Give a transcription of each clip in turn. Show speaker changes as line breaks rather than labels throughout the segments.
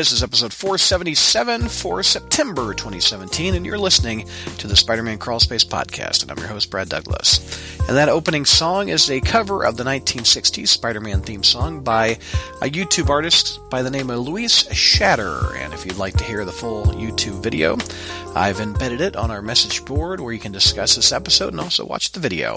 This is episode 477 for September 2017, and you're listening to the Spider Man Crawlspace podcast, and I'm your host, Brad Douglas. And that opening song is a cover of the 1960s Spider Man theme song by a YouTube artist by the name of Luis Shatter. And if you'd like to hear the full YouTube video, I've embedded it on our message board where you can discuss this episode and also watch the video.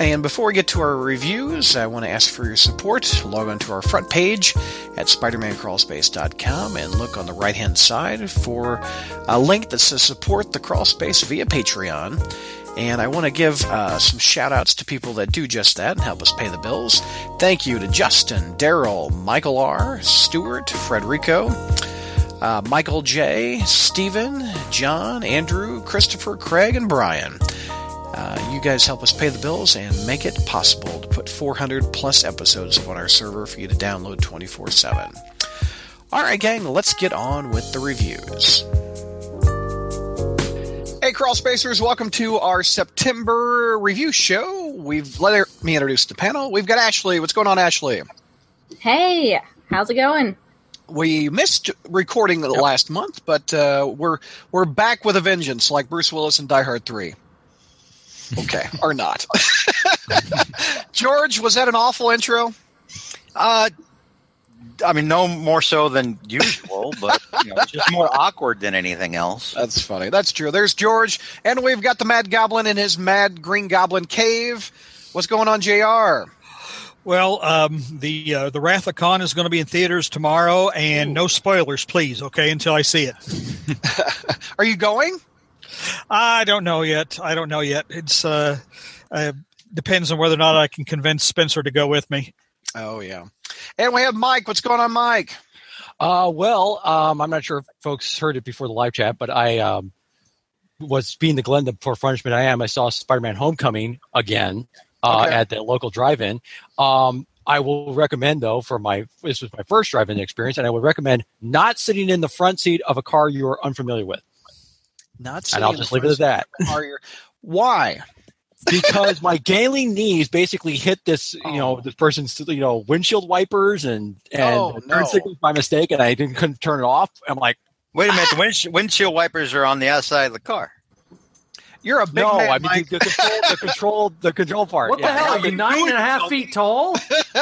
And before we get to our reviews, I want to ask for your support. Log on to our front page at SpidermanCrawlspace.com and look on the right hand side for a link that says support the crawlspace via Patreon. And I want to give uh, some shout outs to people that do just that and help us pay the bills. Thank you to Justin, Daryl, Michael R., Stuart, Frederico, uh, Michael J., Stephen, John, Andrew, Christopher, Craig, and Brian. Uh, you guys help us pay the bills and make it possible to put 400 plus episodes up on our server for you to download 24 7. All right, gang, let's get on with the reviews. Hey, Crawl Spacers, welcome to our September review show. We've let me introduce the panel. We've got Ashley. What's going on, Ashley?
Hey, how's it going?
We missed recording last month, but uh, we're we're back with a vengeance, like Bruce Willis in Die Hard Three. Okay, or not. George, was that an awful intro?
Uh, I mean, no more so than usual, but you know, just more awkward than anything else.
That's funny. That's true. There's George, and we've got the Mad Goblin in his Mad Green Goblin cave. What's going on, Jr.?
Well, um, the uh, the Wrath of Khan is going to be in theaters tomorrow, and Ooh. no spoilers, please. Okay, until I see it.
Are you going?
I don't know yet. I don't know yet. It's uh, uh, depends on whether or not I can convince Spencer to go with me.
Oh yeah, and we have Mike. What's going on, Mike?
Uh, well, um, I'm not sure if folks heard it before the live chat, but I um, was being the Glenn the poor punishment I am. I saw Spider-Man: Homecoming again uh, okay. at the local drive-in. Um, I will recommend though for my this was my first drive-in experience, and I would recommend not sitting in the front seat of a car you are unfamiliar with.
Not
and I'll just leave it at that.
Why?
because my gailing knees basically hit this, you oh. know, this person's, you know, windshield wipers and and oh, no. signals by mistake, and I didn't couldn't turn it off. I'm like,
wait a minute, ah! the wind, windshield wipers are on the outside of the car.
You're a big
no,
man,
I mean the, the, control, the control, the control part.
What yeah. the hell? Are you nine and a half feet tall?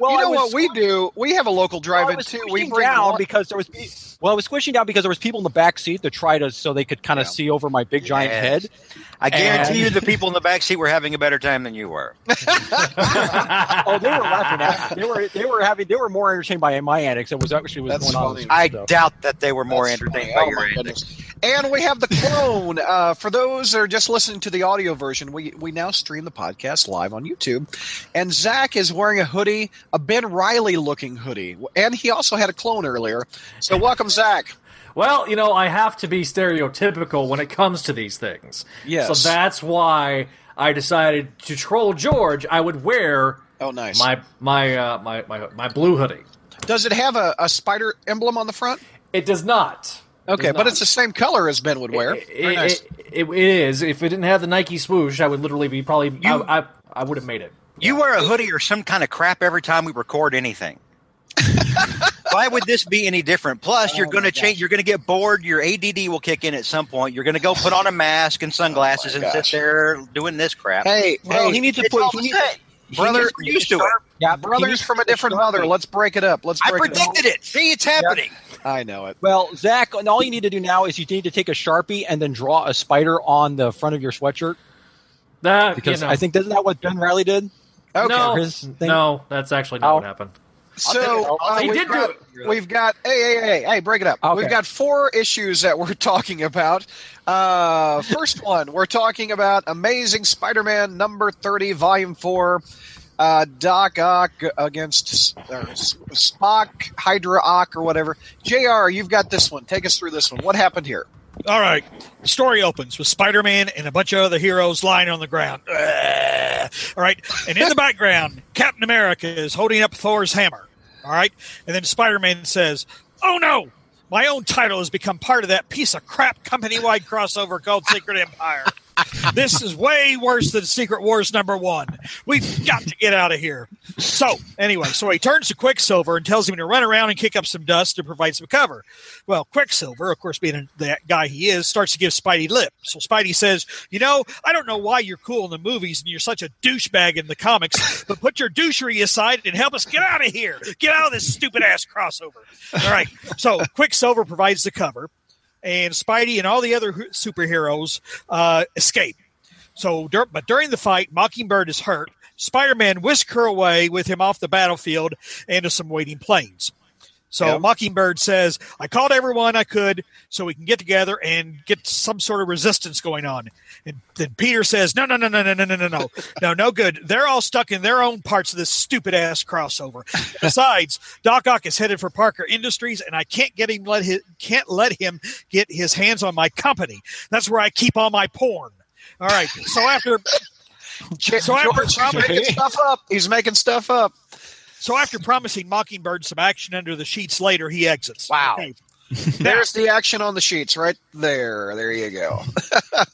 well, you know what we do? We have a local drive-in well, too. We bring
down one. because there was well, I was squishing down because there was people in the back seat to try to so they could kind of yeah. see over my big giant yes. head.
I guarantee and... you, the people in the back seat were having a better time than you were.
oh, they were laughing at. They were they were having they were more entertained by my antics. It was actually was
That's
going
funny.
on.
I doubt that they were more That's entertained funny. by oh, your antics.
And we have the clone. uh, for those that are just listening to the audio version, we we now stream the podcast live on YouTube. And Zach is wearing a hoodie, a Ben Riley looking hoodie, and he also had a clone earlier. So welcome, Zach.
Well, you know, I have to be stereotypical when it comes to these things.
Yes.
So that's why I decided to troll George. I would wear
oh nice
my my uh, my, my my blue hoodie.
Does it have a, a spider emblem on the front?
It does not.
Okay, but it's the same color as Ben would wear.
It, it, nice. it, it is. If it didn't have the Nike swoosh, I would literally be probably. You, I, I, I would have made it.
You yeah. wear a hoodie or some kind of crap every time we record anything. Why would this be any different? Plus, you're oh going to change. You're going to get bored. Your ADD will kick in at some point. You're going to go put on a mask and sunglasses oh and gosh. sit there doing this crap.
Hey, well, hey, he needs to put. He needs,
brothers used to it.
Yeah, brothers from a different mother. Let's break it up. Let's. Break
I predicted it, it. See, it's happening.
Yep. I know it.
Well, Zach, and all you need to do now is you need to take a sharpie and then draw a spider on the front of your sweatshirt.
That
because
you know.
I think isn't that what Ben Riley did?
Okay. No, no, that's actually not oh. what happened.
So uh, he did got, do it. We've got hey hey hey hey break it up. Okay. We've got four issues that we're talking about. Uh, first one, we're talking about Amazing Spider-Man number thirty, volume four. Uh, Doc Ock against uh, Spock, Hydra Ock, or whatever. Jr., you've got this one. Take us through this one. What happened here?
All right. The story opens with Spider Man and a bunch of other heroes lying on the ground. All right. And in the background, Captain America is holding up Thor's hammer. All right. And then Spider Man says, Oh no, my own title has become part of that piece of crap company wide crossover called Secret Empire. This is way worse than Secret Wars number one. We've got to get out of here. So, anyway, so he turns to Quicksilver and tells him to run around and kick up some dust to provide some cover. Well, Quicksilver, of course, being the guy he is, starts to give Spidey lip. So Spidey says, You know, I don't know why you're cool in the movies and you're such a douchebag in the comics, but put your douchery aside and help us get out of here. Get out of this stupid ass crossover. All right. So Quicksilver provides the cover and Spidey and all the other superheroes uh, escape. So, but during the fight, Mockingbird is hurt. Spider-Man whisks her away with him off the battlefield into some waiting planes. So yep. Mockingbird says, I called everyone I could so we can get together and get some sort of resistance going on. And then Peter says, No, no, no, no, no, no, no, no, no, no, no good. They're all stuck in their own parts of this stupid ass crossover. Besides, Doc Ock is headed for Parker Industries, and I can't get him let his, can't let him get his hands on my company. That's where I keep all my porn. All right. So after
so after George, making stuff up. He's making stuff up.
So after promising Mockingbird some action under the sheets later, he exits.
Wow. Okay. There's the action on the sheets right there. There you go.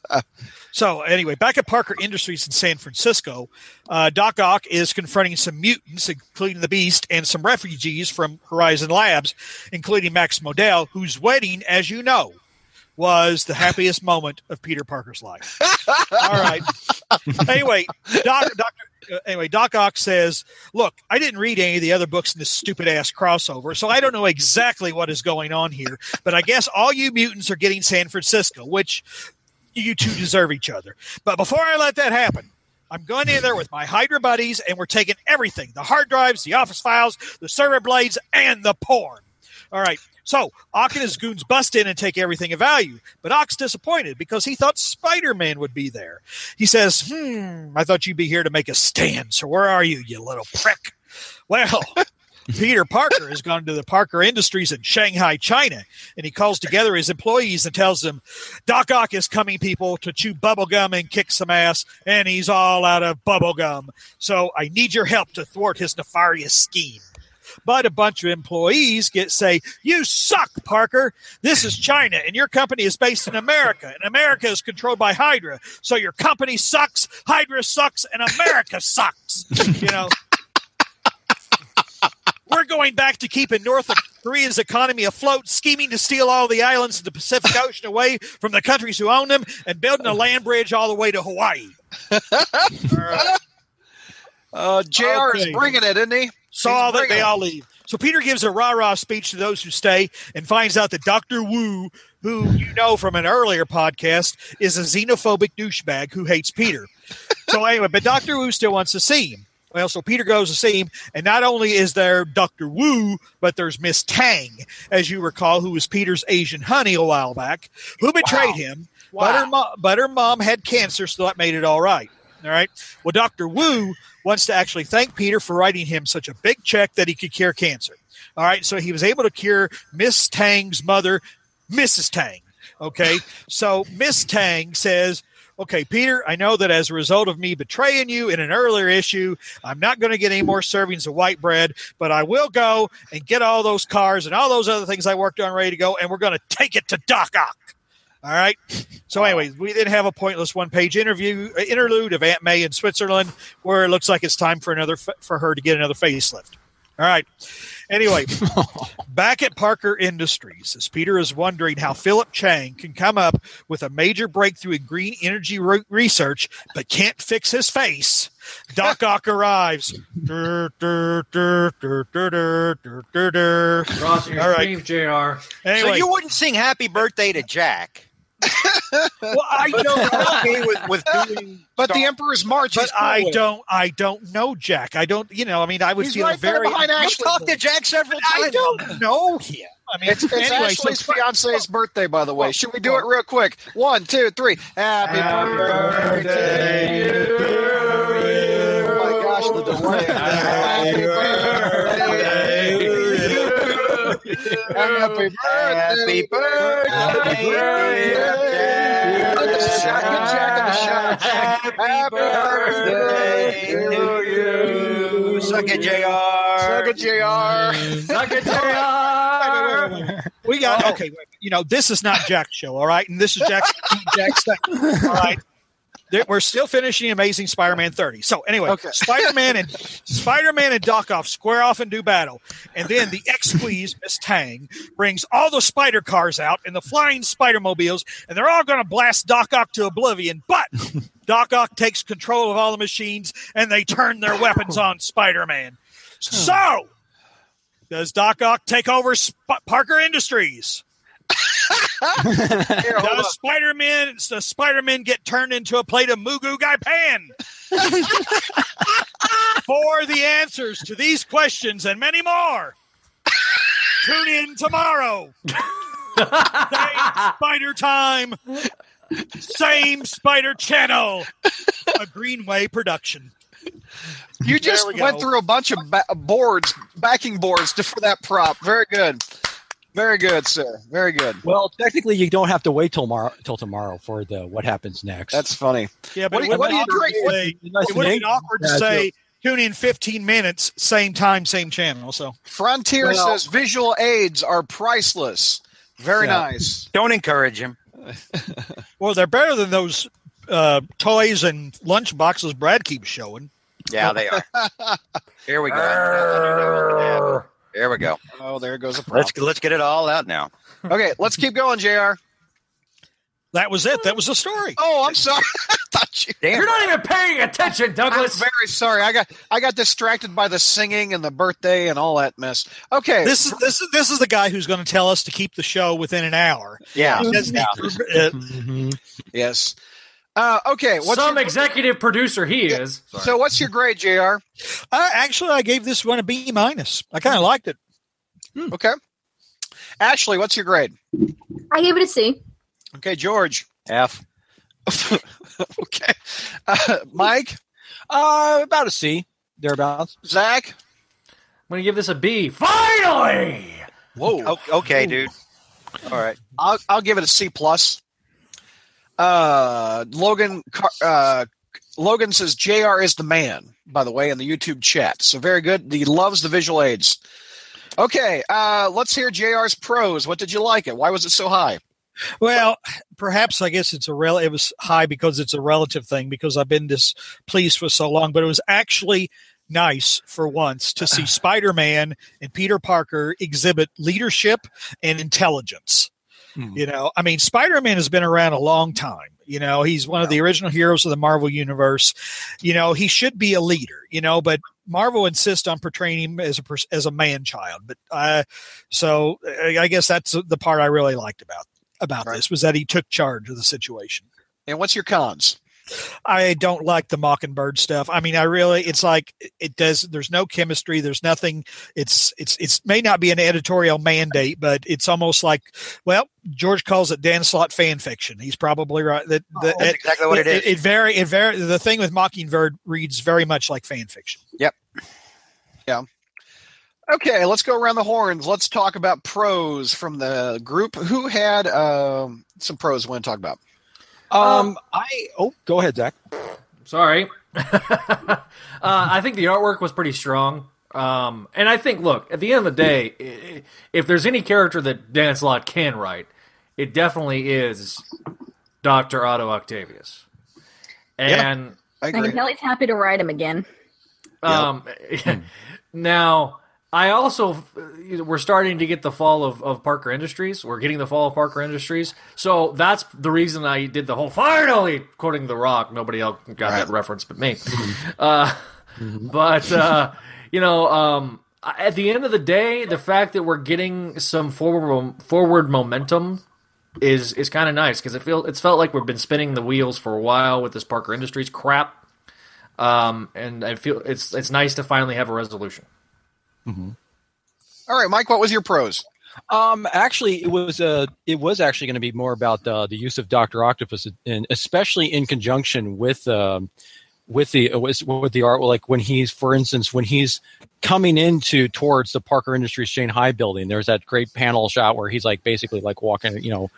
so anyway, back at Parker Industries in San Francisco, uh, Doc Ock is confronting some mutants, including the Beast, and some refugees from Horizon Labs, including Max Modell, whose wedding, as you know, was the happiest moment of Peter Parker's life. All right. anyway, Doc, Doctor. Uh, anyway, Doc Ock says, "Look, I didn't read any of the other books in this stupid ass crossover, so I don't know exactly what is going on here. But I guess all you mutants are getting San Francisco, which you two deserve each other. But before I let that happen." I'm going in there with my Hydra buddies, and we're taking everything the hard drives, the office files, the server blades, and the porn. All right. So Ock and his goons bust in and take everything of value. But Ock's disappointed because he thought Spider Man would be there. He says, Hmm, I thought you'd be here to make a stand. So where are you, you little prick? Well, Peter Parker has gone to the Parker Industries in Shanghai, China, and he calls together his employees and tells them, Doc Ock is coming, people, to chew bubblegum and kick some ass, and he's all out of bubblegum. So I need your help to thwart his nefarious scheme but a bunch of employees get say, "You suck, Parker. This is China, and your company is based in America, and America is controlled by Hydra. So your company sucks, Hydra sucks, and America sucks." You know. We're going back to keeping North Korea's economy afloat, scheming to steal all the islands in the Pacific Ocean away from the countries who own them, and building a land bridge all the way to Hawaii.
Uh, JR okay. is bringing it, isn't he?
Saw that they all leave. So Peter gives a rah rah speech to those who stay and finds out that Dr. Wu, who you know from an earlier podcast, is a xenophobic douchebag who hates Peter. so anyway, but Dr. Wu still wants to see him. Well, so Peter goes to see him, and not only is there Dr. Wu, but there's Miss Tang, as you recall, who was Peter's Asian honey a while back, who betrayed wow. him. Wow. But, her mo- but her mom had cancer, so that made it all right. All right. Well, Dr. Wu wants to actually thank Peter for writing him such a big check that he could cure cancer. All right. So he was able to cure Miss Tang's mother, Mrs. Tang. Okay. So Miss Tang says, okay, Peter, I know that as a result of me betraying you in an earlier issue, I'm not going to get any more servings of white bread, but I will go and get all those cars and all those other things I worked on ready to go, and we're going to take it to Doc Ock. All right. So, anyways, we then have a pointless one-page interview uh, interlude of Aunt May in Switzerland, where it looks like it's time for another for her to get another facelift. All right. Anyway, back at Parker Industries, as Peter is wondering how Philip Chang can come up with a major breakthrough in green energy re- research, but can't fix his face. Doc Ock arrives. Dur, dur, dur,
Cross your All right. Jr.
Anyway, so you wouldn't sing "Happy Birthday" to Jack
well, I don't okay with, with doing,
but the Emperor's March.
But I don't, I don't know Jack. I don't, you know. I mean, I would
He's
feel
right
very.
I've talked to Jack several times.
I don't know him. I mean,
it's, it's anyway, Ashley's so, fiance's birthday, by the way. Should we do it real quick? One, two, three. Happy, Happy birthday, birthday you. Oh my gosh, the delay. Happy birthday. Happy birthday. Happy birthday. Good Jack in the shot. Happy birthday to you.
Suck it,
JR. Suck it,
JR.
Suck it, JR.
We got, okay, you know, this is not Jack's show, all right? And this is Jack's, Jack's all right? We're still finishing Amazing Spider-Man 30. So anyway,
Okay.
Spider-Man and Spider-Man and Doc Ock square off and do battle, and then the X Squeeze Miss Tang brings all the spider cars out and the flying spider mobiles, and they're all going to blast Doc Ock to oblivion. But Doc Ock takes control of all the machines, and they turn their weapons on Spider-Man. So, does Doc Ock take over Sp- Parker Industries?
Here.
Does Spider Man does Spider Man get turned into a plate of Moo Goo Gai Pan? For the answers to these questions and many more, tune in tomorrow. Same Spider Time, same Spider Channel, a Greenway production.
You just
we
went
go.
through a bunch of ba- boards, backing boards to, for that prop. Very good. Very good, sir. Very good.
Well, technically, you don't have to wait till tomorrow, till tomorrow for the what happens next.
That's funny.
Yeah, but
What do you-
would
what do you drink?
to say- it would
and
be awkward to say tune in 15 minutes, same time, same channel. So
Frontier
Well-
says visual aids are priceless. Very
Yeah.
nice.
Don't encourage him.
Well, they're better than those uh, toys and lunch boxes Brad keeps showing.
Yeah, they are. Here we go. Here we go.
Oh, there goes a prop.
Let's let's get it all out now.
Okay, let's keep going, Jr.
That was it. That was the story.
Oh, I'm sorry. I thought you.
Damn.
You're not even paying attention, Douglas.
I'm
Douglas.
very sorry. I got I got distracted by the singing and the birthday and all that mess. Okay,
This is this is this is the guy who's going to tell us to keep the show within an hour.
Yeah.
He doesn't- uh,
Mhm.
yes. Uh, okay, what's
Some
your,
executive producer he is. Sorry.
so what's your grade, Jr.
uh, actually, I gave this one a B minus. I kind of liked it.
Okay, Ashley, what's your grade?
I gave it a C.
Okay, George.
F.
okay, uh, Mike,
Uh, about a C, thereabouts.
Zach.
I'm going to give this a B. Finally!
Whoa.
O- Okay, dude. All right.
I'll I'll give it a C plus. Uh, Logan uh, Logan says Jr. is the man. By the way, in the YouTube chat, so very good. He loves the visual aids. Okay, uh, let's hear Jr.'s pros. What did you like it? Why was it so high?
Well, perhaps I guess it's a rel. It was high because it's a relative thing because I've been displeased for so long. But it was actually nice for once to see Spider-Man and Peter Parker exhibit leadership and intelligence.
Hmm.
You know, I mean, Spider-Man has been around a long time. You know, he's one of the original heroes of the Marvel universe. You know, he should be a leader. You know, but Marvel insists on portraying him as a as a man child. But uh, so I I guess that's the part I really liked about about
Right.
this was that he took charge of the situation.
And what's your cons?
I don't like the Mockingbird stuff. I mean, I really, it's like it does. There's no chemistry. There's nothing. It's it's it's may not be an editorial mandate, but it's almost like, well, George calls it Dan Slott fan fiction. He's probably right. That, that
That's exactly what it is.
It, it very it very the thing with Mockingbird reads very much like fan fiction. Yep. Yeah.
Okay, let's go around the horns. Let's talk about pros from the group. Who had um, some pros? We want to talk about?
Um, I oh, go ahead, Zach.
Sorry. uh, I think the artwork was pretty strong. Um, and I think, look, at the end of the day, if there's any character that Dan Slott can write, it definitely is Dr. Otto Octavius. And
I
I
agree.
can tell he's happy to write him again.
Um, now, I also we're starting to get the fall of, of Parker Industries. We're getting the fall of Parker Industries, so that's the reason I did the whole finally quoting The Rock. Nobody else got that reference but me. uh, but uh, you know, um, at the end of the day, the fact that we're getting some forward forward momentum is is kind of nice because it feel it's felt like we've been spinning the wheels for a while with this Parker Industries crap. Um, and I feel it's it's nice to finally have a resolution.
All right, Mike. What was your pros?
Um, actually, it was uh, it was actually going to be more about uh, the use of Doctor Octopus, and especially in conjunction with um, with the uh, with with the art. Like when he's, for instance, when he's coming into towards the Parker Industries Shanghai building, there's that great panel shot where he's like basically like walking, you know,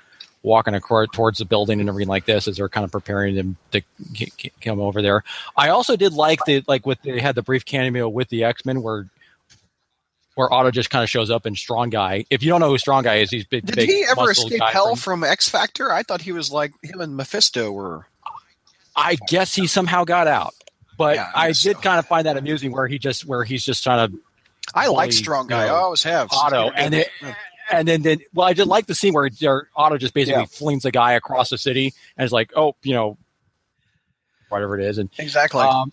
walking across towards the building and everything like this as they're kind of preparing him to c- c- come over there. I also did like the like with they had the brief cameo with the X Men where where Otto just kind of shows up and Strong Guy. If you don't know who Strong Guy is, he's big.
Did
big
he ever escape hell
from-
from X Factor? I thought he was like him and Mephisto were.
I guess he somehow got out. But
Yeah, I
I, did
so.
kind of find that amusing where he just where he's just trying to
I like strong guy.
you know,
I always have.
Otto, and it, and then then well, I did like the scene where where Otto just basically
Yeah.
flings a guy across the city and is like, oh, you know, whatever it is, and
exactly.
um,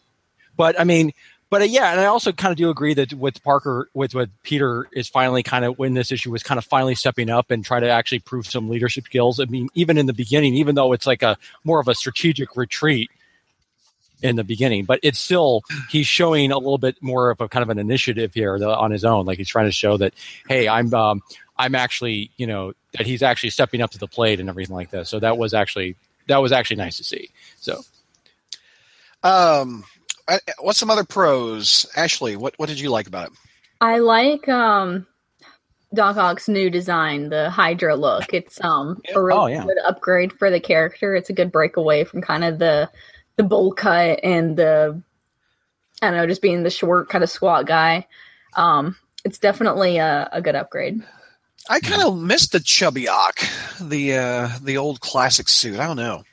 but I mean, but uh, yeah, and I also kind of do agree that with Parker, with what Peter is finally kind of when this issue was kind of finally stepping up and trying to actually prove some leadership skills. I mean, even in the beginning, even though it's like a more of a strategic retreat in the beginning, but it's still he's showing a little bit more of a kind of an initiative here on his own. Like he's trying to show that, hey, I'm um, I'm actually you know that he's actually stepping up to the plate and everything like that. So that was actually that was actually nice to see. So.
um, What's some other pros? Ashley, what what did you like about it?
I like um Doc Ock's new design, the Hydra look. It's um a really
Oh, yeah.
good upgrade for the character. It's a good breakaway from kind of the the bowl cut and the I don't know, just being the short kind of squat guy. Um, it's definitely a, a good upgrade.
I kind of missed the chubby Ock, the uh, the old classic suit. I don't know.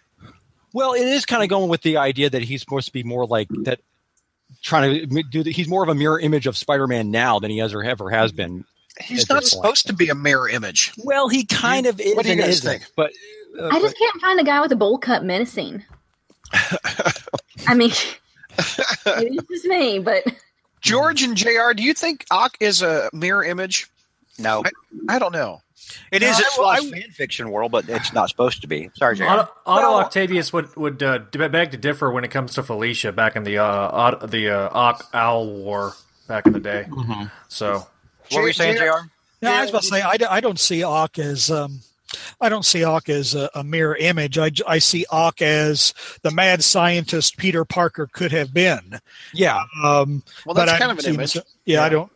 Well, it is kind of going with the idea that he's supposed to be more like that, trying to do. The, he's more of a mirror image of Spider-Man now than he ever ever has been.
He's not supposed to be a mirror image.
Well, he kind of is.
what do you guys think?
But uh,
I just can't find a guy with a bowl cut menacing. I mean, maybe it's just me, but
George and Jr. Do you think Ock is a mirror image?
No,
I don't know.
It is
No,
a
I-
slash
I-
fan fiction world, but it's not supposed to be. Sorry, Jay.
Otto, Otto
Well-
Octavius would would uh, beg to differ when it comes to Felicia back in the uh, Otto, the uh, Ock Owl War back in the day. So
What were you saying,
Jr.?
Jr.?
Yeah, I was about to say I, d- I don't see Ock as um, I don't see Ock as a, a mirror image. I see Ock as the mad scientist Peter Parker could have been.
yeah,
Um,
Well, that's kind
don't
of an
see him
image.
as- yeah, I don't.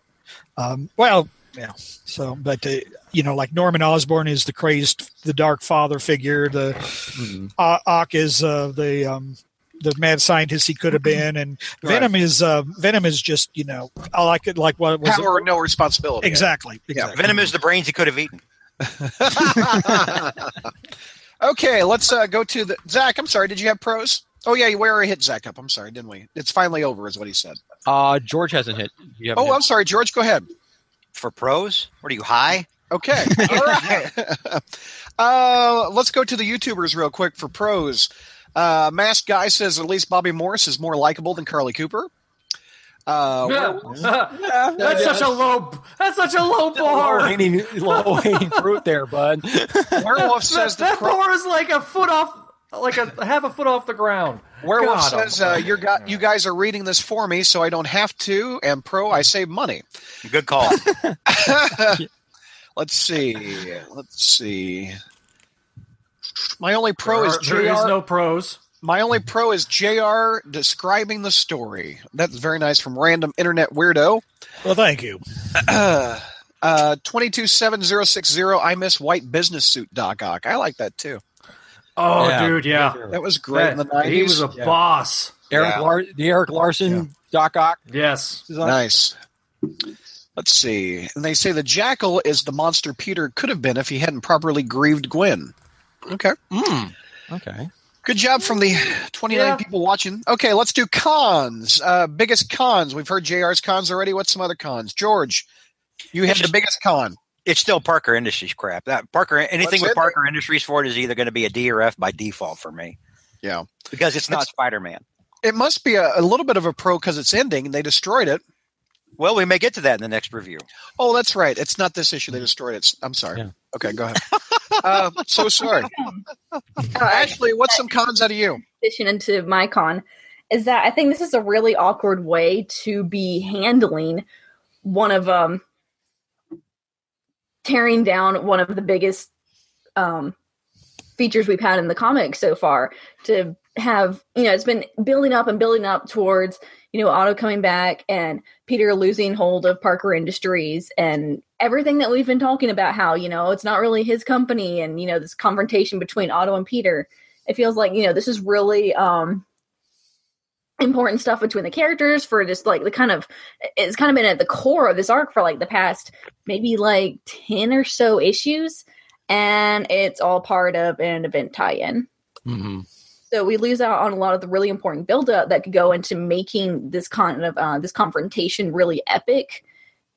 Um, well, yeah. So, but uh, you know, like Norman Osborn is the crazed, the Dark Father figure. The
Mhm.
uh, Ock is uh, the um, the mad scientist he could have been, and Venom is uh, Venom is just you know I like it like what was it?
No responsibility.
exactly exactly.
Venom is the brains he could have eaten.
okay, let's uh, go to the Zach. I'm sorry. Did you have pros? Oh yeah, we already hit Zach up. I'm sorry, didn't we? It's finally over, is what he said.
uh, George hasn't hit.
Oh,
hit-
I'm sorry, George. Go ahead.
For pros? What are you high?
Okay. All right. uh, let's go to the YouTubers real quick for pros. Uh, Masked Guy says at least Bobbi Morse is more likable than Carly Cooper. Uh,
that's such a low that's such a low
low
bar.
hanging, low hanging fruit there, bud.
Werewolf says
that
the pro-
bar is like a foot off, like a half a foot off the ground.
Werewolf
God
says uh, you're got, you guys are reading this for me, so I don't have to. And pro, I save money.
Good call.
Let's see. Let's see. My only pro
There
is
are- there is
Jr.
no pros.
My only pro is Jr. describing the story. That's very nice from random internet weirdo.
Well, thank you.
uh, twenty-two seven zero six zero. I miss white business suit Doc Ock. I like that too.
Oh,
Yeah.
dude, yeah.
That was great in the
That- he was
nineties.
a boss.
Erik
Yeah.
Lar- the Erik Larsen Doc Ock.
Yes.
Nice. Let's see. And they say the jackal is the monster Peter could have been if he hadn't properly grieved Gwen. Okay.
Mm. Okay.
Good job from the 29
Yeah.
people watching. Okay, let's do cons. Uh, biggest cons. We've heard JR's cons already. What's some other cons? George, you had the biggest con.
it's still Parker Industries crap. That Parker anything
What's
with
it?
Parker Industries for it is either going to be a D or F by default for me
Yeah.
because it's not Spider Man.
It must be a, a little bit of a pro because it's ending and they destroyed it.
Well, we may get to that in the next review.
Oh, that's right. It's not this issue. They destroyed it. I'm sorry.
Yeah.
Okay, go ahead. uh, so sorry.
uh,
Ashley, what's some cons out of you?
addition into my con is that I think this is a really awkward way to be handling one of um tearing down one of the biggest um features we've had in the comics so far to have you know it's been building up and building up towards you know Otto coming back and Peter losing hold of Parker Industries and everything that we've been talking about how you know it's not really his company and you know this confrontation between Otto and Peter. It feels like you know this is really um important stuff between the characters for just like the kind of it's kind of been at the core of this arc for like the past maybe like 10 or so issues and it's all part of an event tie-in.
Hmm
So we lose out on a lot of the really important buildup that could go into making this kind of uh, this confrontation really epic,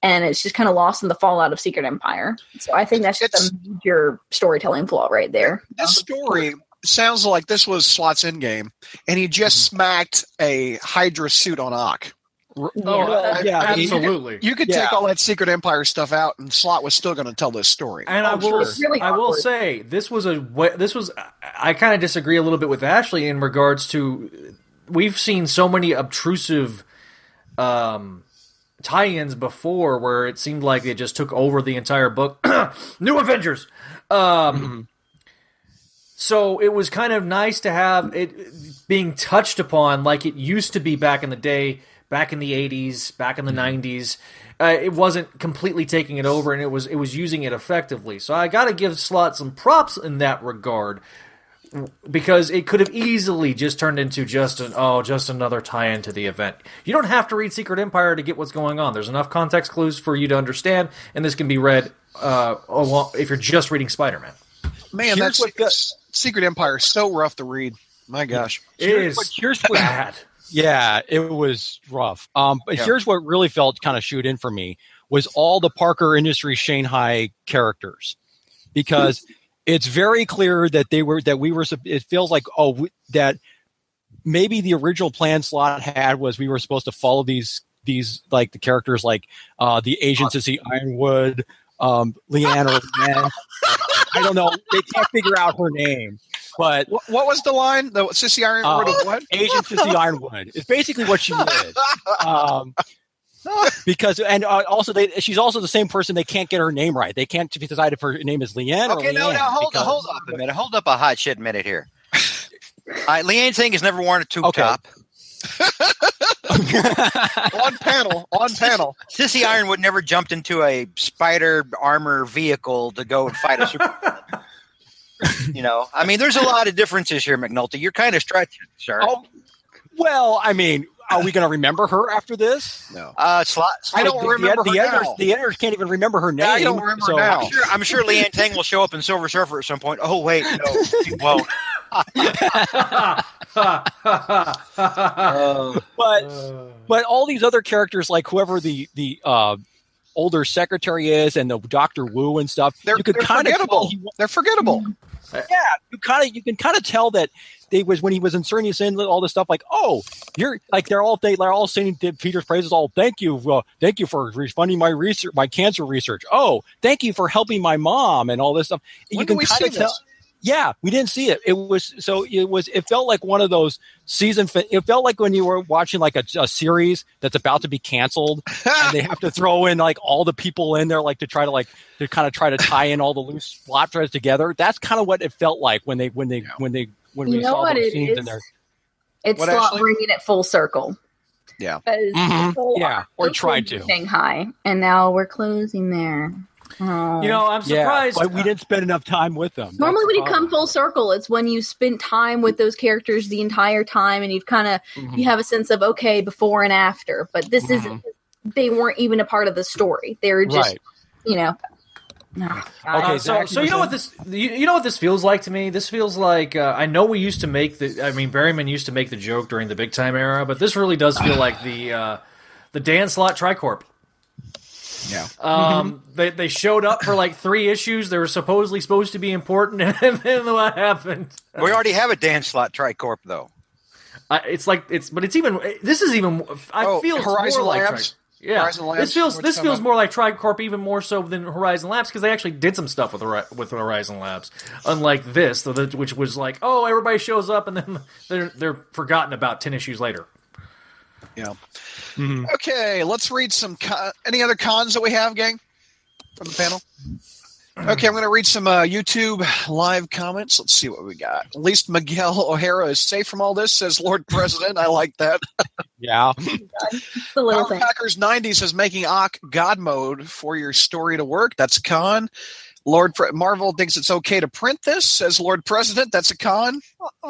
and it's just kind of lost in the fallout of Secret Empire. So I think that's just
It's-
a major storytelling flaw right there.
This story sounds like this was Slott's endgame, and he just smacked a Hydra suit on Ock.
Oh,
Yeah.
yeah, I mean,
absolutely.
You could
Yeah.
take all that Secret Empire stuff out, and Slott was still going to tell this story.
And I
Oh,
will,
sure.
Really
I will say this was a this was. I kind of disagree a little bit with Ashley in regards to we've seen so many obtrusive um, tie-ins before where it seemed like they just took over the entire book. New Avengers. Um, So it was kind of nice to have it being touched upon like it used to be back in the day, back in the 80s, back in the 90s. Uh, it wasn't completely taking it over and it was it was using it effectively. So I got to give Slott some props in that regard because it could have easily just turned into just an oh just another tie-in to the event. You don't have to read Secret Empire to get what's going on. There's enough context clues for you to understand and this can be read uh, along, if you're just reading Spider-Man.
Man,
Here's
that's
what the-
Secret Empire is so rough to read. My gosh.
It
Here's
is
what- here's what-
bad.
Yeah, it was rough. Um, but
Yeah.
here's what really felt kind of shoot in for me was all the Parker Industries Shanghai characters, because it's very clear that they were that we were. It feels like oh we, that maybe the original plan Slott had was we were supposed to follow these these like the characters like uh, the agent Cissy Ironwood, um, Leanne or Leanne. I don't know. They can't figure out her name, but
What, what was the line? The Cissy Ironwood
Uh,
of what?
Agent Cissy Ironwood is basically what she did. Um, because and uh, also they she's also the same person they can't get her name right. They can't decide if her name is Leanne or
Okay, no,
Leanne
no, hold,
because-
hold up a minute. Hold up a hot shit minute here. All right, Leanne Singh has never worn a tube
Okay.
top.
on panel, on panel.
Cissy Ironwood never jumped into a spider armor vehicle to go and fight a super. you know, I mean, there's a lot of differences here, McNulty. You're kind of stretching, sir.
oh, well, I mean, are we going to remember her after this?
No.
Uh, Slott.
I don't
the,
remember
the,
her
editors, the editors can't even remember her name.
I don't remember
so
now.
I'm sure, I'm sure Leanne Tang will show up in Silver Surfer at some point. Oh wait, no, she won't.
But but all these other characters, like whoever the the uh, older secretary is, and the Doctor Wu and stuff,
They're,
you could
they're
kind of
forgettable. They're forgettable.
yeah, you kind of you can kind of tell that they was when he was inserting us in all this stuff like oh you're like they're all they, they're all singing Peter's praises all thank you uh, thank you for refunding my research my cancer research oh thank you for helping my mom and all this stuff you
When do
can kind of tell
this?
Yeah we didn't see it it was so it was it felt like one of those season fin- it felt like when you were watching like a, a series that's about to be canceled and they have to throw in like all the people in there like to try to like to kind of try to tie in all the loose plot threads together that's kind of what it felt like when they when they when they when
You
we
know
saw
what
those scenes
is?
in there
It's
What,
Slott
Ashley?
bringing it full circle.
Yeah.
Because
Mhm. Yeah, or
opened
tried to.
Shanghai, and now we're closing there. Oh.
You know, I'm surprised.
yeah we didn't spend enough time with them
Normally,
That's
when you come full circle, it's when you spent time with those characters the entire time, and you've kind of
Mhm.
you have a sense of okay, before and after. But this
Mhm.
isn't. They weren't even a part of the story. They were just,
right
you know. No,
Okay,
Uh, so, so
you
you know what this you, you know what this feels like to me. This feels like uh, I know we used to make the. I mean, Berryman used to make the joke during the big time era, but this really does feel like the uh, the Dan Slott Tricorp.
Yeah.
Um, they they showed up for like three issues. They were supposedly supposed to be important, and then what happened?
We already have a Dan Slott tricorp though.
I, it's like it's, but it's even. This is even. I
Oh,
feel
Horizon
more like
Labs?
Tri- yeah,
Horizon Labs?
this feels this feels
up?
more like Tricorp even more so than Horizon Labs because they actually did some stuff with with Horizon Labs. Unlike this, the- the- which was like, oh, everybody shows up and then they're they're forgotten about ten issues later.
Yeah.
Mhm.
Okay, let's read some. Con- any other cons that we have, gang, from the panel? Okay, I'm going to read some uh, YouTube live comments. Let's see what we got. At least Miguel O'Hara is safe from all this, says Lord President. I like that.
yeah
It's the little
Power
thing.
Packers 90 says making Ock God mode for your story to work. That's a con. Lord Pre- Marvel thinks it's okay to print this, says Lord President. That's a con.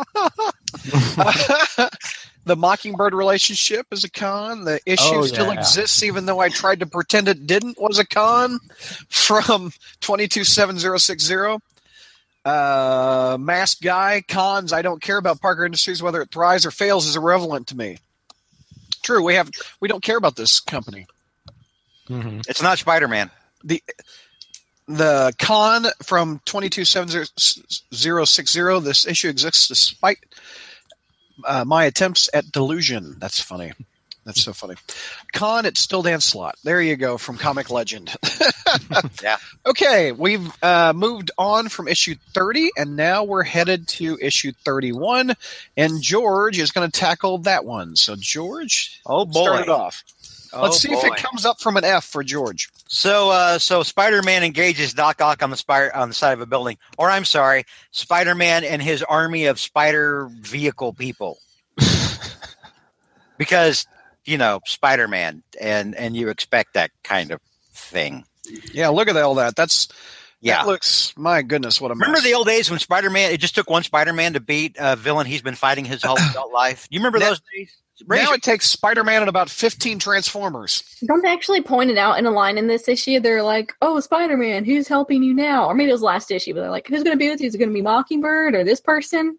the Mockingbird relationship is a con. The issue
Oh,
still exists, even though I tried to pretend it didn't, was a con from 227060. Uh, masked guy cons. I don't care about Parker Industries whether it thrives or fails is irrelevant to me. True, we have we don't care about this company.
Mm-hmm.
It's not Spider Man.
the the con from 227060 this issue exists despite uh, my attempts at delusion. That's funny. That's so funny. Con it's still Dan Slott there you go from comic legend.
Yeah.
okay we've uh, moved on from issue 30 and now we're headed to issue 31 and george is going to tackle that one. So george
Oh boy.
start it off
Oh,
let's see if it comes up from an f for george
So, uh, so Spider-Man engages Doc Ock on the spire on the side of a building, or I'm sorry, Spider-Man and his army of spider vehicle people, because you know Spider-Man, and and you expect that kind of thing.
yeah look at all that that's
Yeah.
That looks, my goodness, what a
Remember
mess.
the old days when Spider-Man? It just took one Spider-Man to beat a villain he's been fighting his whole adult life. You remember
Now-
those days?
Now it takes Spider-Man and about 15 Transformers.
Don't they actually point it out in a line in this issue? They're like, "Oh, Spider Man, who's helping you now?" Or maybe it was last issue, but they're like, "Who's going to be with you? Is it going to be Mockingbird or this person?"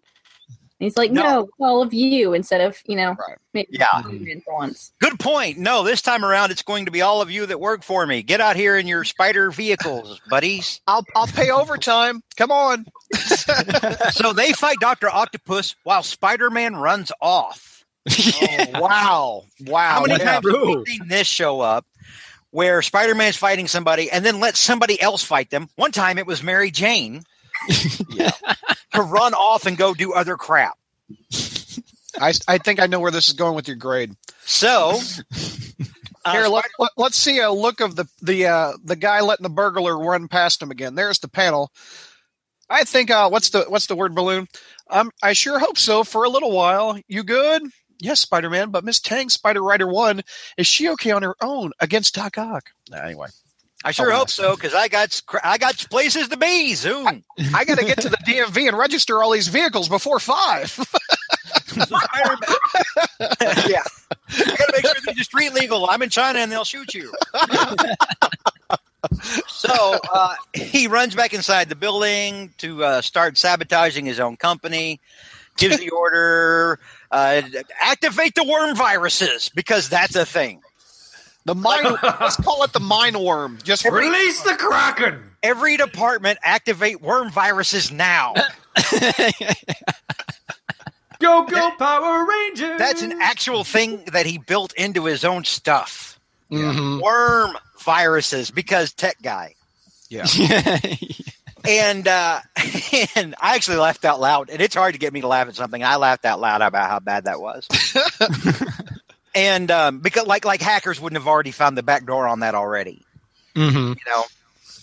And he's like,
No.
"No, all of you," instead of you know,
Right.
maybe
Yeah.
Once.
Good point. No, this time around it's going to be all of you that work for me. Get out here in your spider vehicles, buddies.
I'll I'll pay overtime. Come on.
so they fight Doctor Octopus while Spider-Man runs off.
Oh, wow. Wow.
How many
yeah.
times have we seen this show up where Spider-Man's fighting somebody and then let somebody else fight them? One time it was Mary Jane to run off and go do other crap.
I, I think I know where this is going with your grade.
So uh,
Here, let,
Spider-
let, us see a look of the the uh, the guy letting the burglar run past him again. There's the panel. I think uh, what's the what's the word balloon? Um, I sure hope so. For a little while, you good? Yes, Spider Man. But Miss Tang, Spider Rider One, is she okay on her own against Doc Ock? Nah, anyway,
I sure hope so because I got I got places to be soon.
I got to get to the DMV and register all these vehicles before five.
Yeah, I got to make sure they're street legal. I'm in China and they'll shoot you. so uh, he runs back inside the building to uh, start sabotaging his own company. Gives the order uh, activate the worm viruses because that's a thing.
the mine. let's call it the mine worm. Just for
Release the Kraken!
Every department activate worm viruses now.
Go, go, Power Rangers!
That's an actual thing that he built into his own stuff.
Mhm.
Worm viruses because tech guy.
yeah.
And uh, and I actually laughed out loud, and it's hard to get me to laugh at something. I laughed out loud about how bad that was. and um, because like like hackers wouldn't have already found the back door on that already,
Mhm.
you know.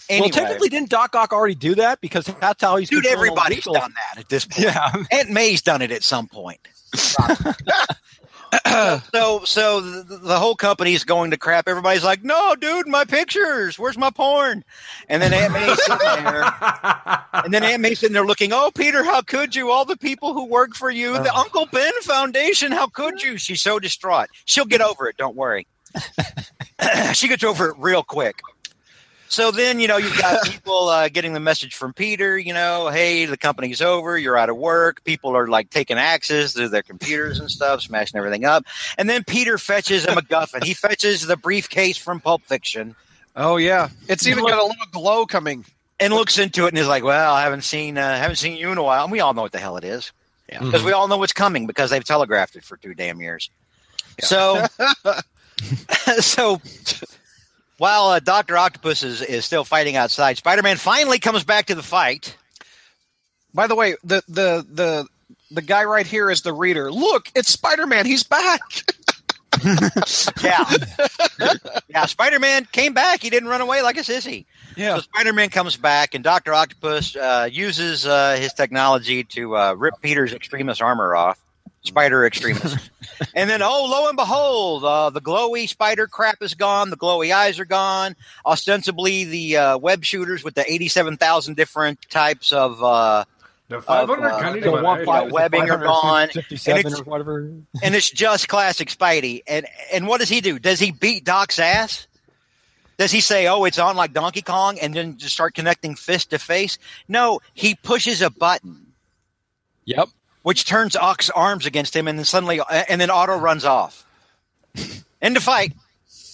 Anyway,
Well, technically, didn't Doc Ock already do that? Because that's how he's
dude, everybody's done that at this point.
Yeah.
Aunt May's done it at some point. so so the, the whole company's going to crap. Everybody's like, "No, dude, my pictures. Where's my porn?" And then Aunt May's sitting there, and then Aunt May's sitting there looking, "Oh, Peter, how could you? All the people who work for you, the Uncle Ben Foundation, how could you?" She's so distraught. She'll get over it. Don't worry. she gets over it real quick. So then, you know, you've got people uh, getting the message from Peter, you know, hey, the company's over, you're out of work. People are like taking axes to their computers and stuff, smashing everything up. And then Peter fetches a MacGuffin. he fetches the briefcase from Pulp Fiction
Oh yeah. It's even got a little glow coming.
and looks into it and is like, well, I haven't seen, uh, haven't seen you in a while. And we all know what the hell it is because we all know what's coming because they've telegraphed it for two damn years. So, so while uh, Doctor Octopus is, is still fighting outside, Spider Man finally comes back to the fight.
By the way, the the the the guy right here is the reader. Look, it's Spider Man. He's back.
Yeah, yeah. Spider Man came back. He didn't run away like a sissy.
Yeah.
So Spider Man comes back, and Doctor Octopus uh, uses uh, his technology to uh, rip Peter's Extremis armor off. Spider Extremis, and then oh, lo and behold, uh, the glowy spider crap is gone. The glowy eyes are gone. Ostensibly, the uh, web shooters with the eighty-seven thousand different types of uh,
The 500
uh,
candy
the one five- webbing are gone,
57
and it's-
or whatever.
and it's just classic Spidey. And and what does he do? Does he beat Doc's ass? Does he say, "Oh, it's on like Donkey Kong," and then just start connecting fist to face? No, he pushes a button,
Yep.
Which turns Ock's arms against him, and then suddenly, uh, and then Otto runs off. End of fight.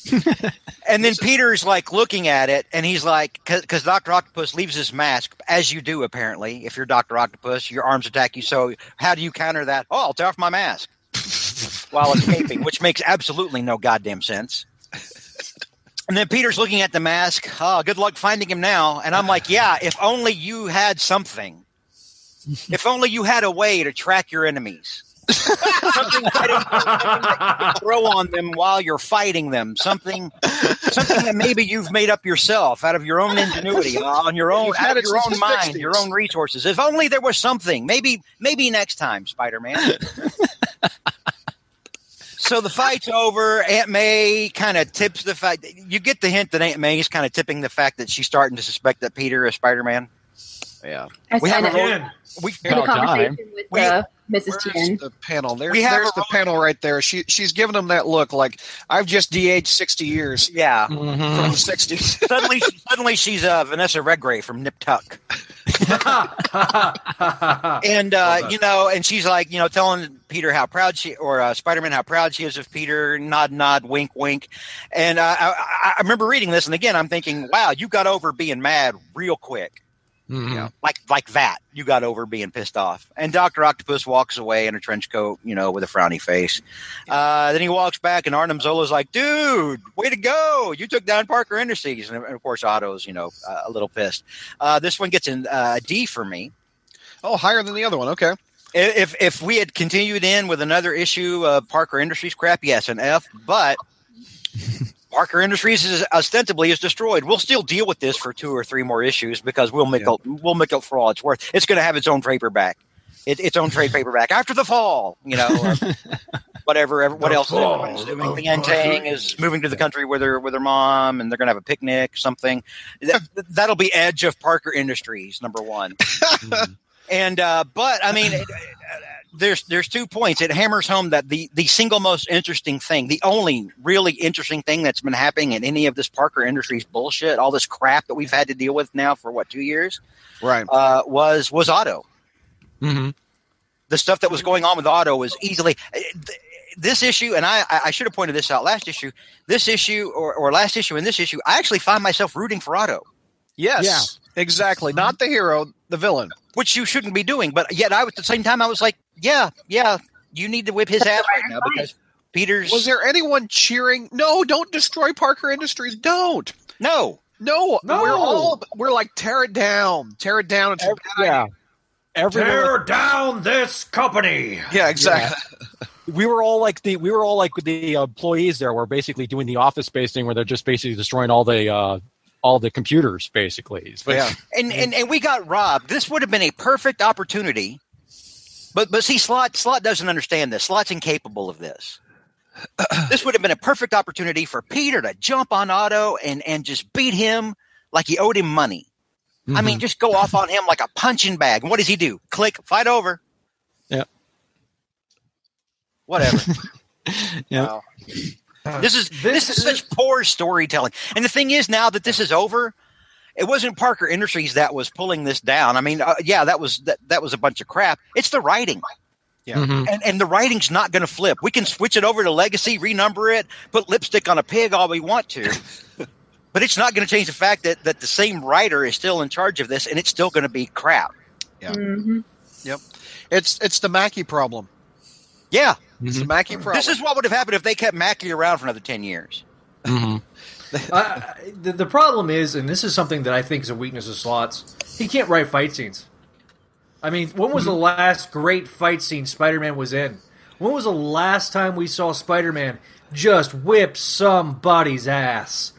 and then Peter's like looking at it, and he's like, because Doctor Octopus leaves his mask, as you do apparently. If you're Doctor Octopus, your arms attack you. So how do you counter that? Oh, I'll tear off my mask while escaping, which makes absolutely no goddamn sense. And then Peter's looking at the mask. Oh, good luck finding him now. And I'm like, yeah, if only you had something. If only you had a way to track your enemies. something, I don't know, something throw on them while you're fighting them. Something, something that maybe you've made up yourself out of your own ingenuity, uh, on your own, out of
it
your own mind,
60s.
your own resources. If only there was something. Maybe, maybe next time, Spider-Man. So the fight's over. Aunt May kind of tips the fact. You get the hint that Aunt May is kind of tipping the fact that she's starting to suspect that Peter is Spider Man.
Yeah.
I
We
said
have a
it
Again.
We
in a
About time.
conversation with
We-
uh, Mrs.
Where's
Tien.
the panel? There,
We have
there's the panel right there. She she's giving them that look like I've just de-aged sixty years
yeah.
from
Mhm.
the sixties.
suddenly, suddenly she's uh, Vanessa Redgrave from Nip Tuck, and uh, you know, and she's like, you know, telling Peter how proud she or uh, Spider Man how proud she is of Peter. Nod, nod, wink, wink. And uh, I, I- I remember reading this, and again, I'm thinking, wow, you got over being mad real quick.
Mhm.
Yeah.
like like that. You got over being pissed off. And Doctor Octopus walks away in a trench coat, you know, with a frowny face. Uh, then he walks back, and Arnim Zola's like, "Dude, way to go! You took down Parker Industries." And, of course, Otto's, you know, uh, a little pissed. Uh, this one gets an, uh, a D for me.
Oh, higher than the other one. Okay.
If if we had continued in with another issue of Parker Industries crap, yes, an F. But Parker Industries is ostensibly is destroyed. We'll still deal with this for two or three more issues because we'll make
Yeah.
it we'll make it for all it's worth. It's going to have its own paperback, it, its own trade paperback after the fall. You know, whatever. ever- What
The
else? is
fall
doing?
of
The Yang Tang is moving to the country with her with her mom, and they're going to have a picnic. Something that, that'll be edge of Parker Industries number one.
Mhm.
And uh, but I mean, it- there's there's two points. It hammers home that the the single most interesting thing, the only really interesting thing that's been happening in any of this Parker Industries bullshit, all this crap that we've had to deal with now for what two years,
Right.
uh, was was Otto.
Mhm.
The stuff that was going on with Otto was easily. This issue, and I, I should have pointed this out last issue. This issue, or, or last issue, and this issue, I actually find myself rooting for Otto.
Yes.
Yeah.
Exactly. Not the hero, the villain.
which you shouldn't be doing. But yet, I was at the same time, I was like, yeah, yeah, you need to whip his ass right now because Peter's
Was there anyone cheering? No, don't destroy Parker Industries. Don't.
no.
No,
No.
we're all we're like tear it down, tear it down. It's a bad
Yeah. Everyone,
Tear down this company.
yeah, exactly.
we were all like the we were all like the employees there were basically doing the office space thing where they're just basically destroying all the uh, all the computers basically. But
Yeah.
And, and and we got robbed. This would have been a perfect opportunity. But but see, Slott Slott doesn't understand this. Slott's incapable of this. this would have been a perfect opportunity for Peter to jump on Otto and and just beat him like he owed him money. I
Mhm.
mean, just go off on him like a punching bag. And what does he do? Click, fight over.
Yeah.
Whatever.
Yeah.
Wow. This is this is such poor storytelling. And the thing is, now that this is over, it wasn't Parker Industries that was pulling this down. I mean, uh, yeah, that was that, that was a bunch of crap. It's the writing,
Mhm.
and and the writing's not going to flip. We can switch it over to Legacy, renumber it, put lipstick on a pig all we want to. But it's not going to change the fact that, that the same writer is still in charge of this, and it's still going to be crap.
Yeah.
hmm
It's it's the Mackie problem.
Yeah,
It's the
Mhm.
Mackie problem.
this is what would have happened if they kept Mackie around for another ten years.
Mhm.
Uh, the, the problem is, and this is something that I think is a weakness of Slott's. He can't write fight scenes. I mean, when was the last great fight scene Spider-Man was in? When was the last time we saw Spider-Man just whip somebody's ass?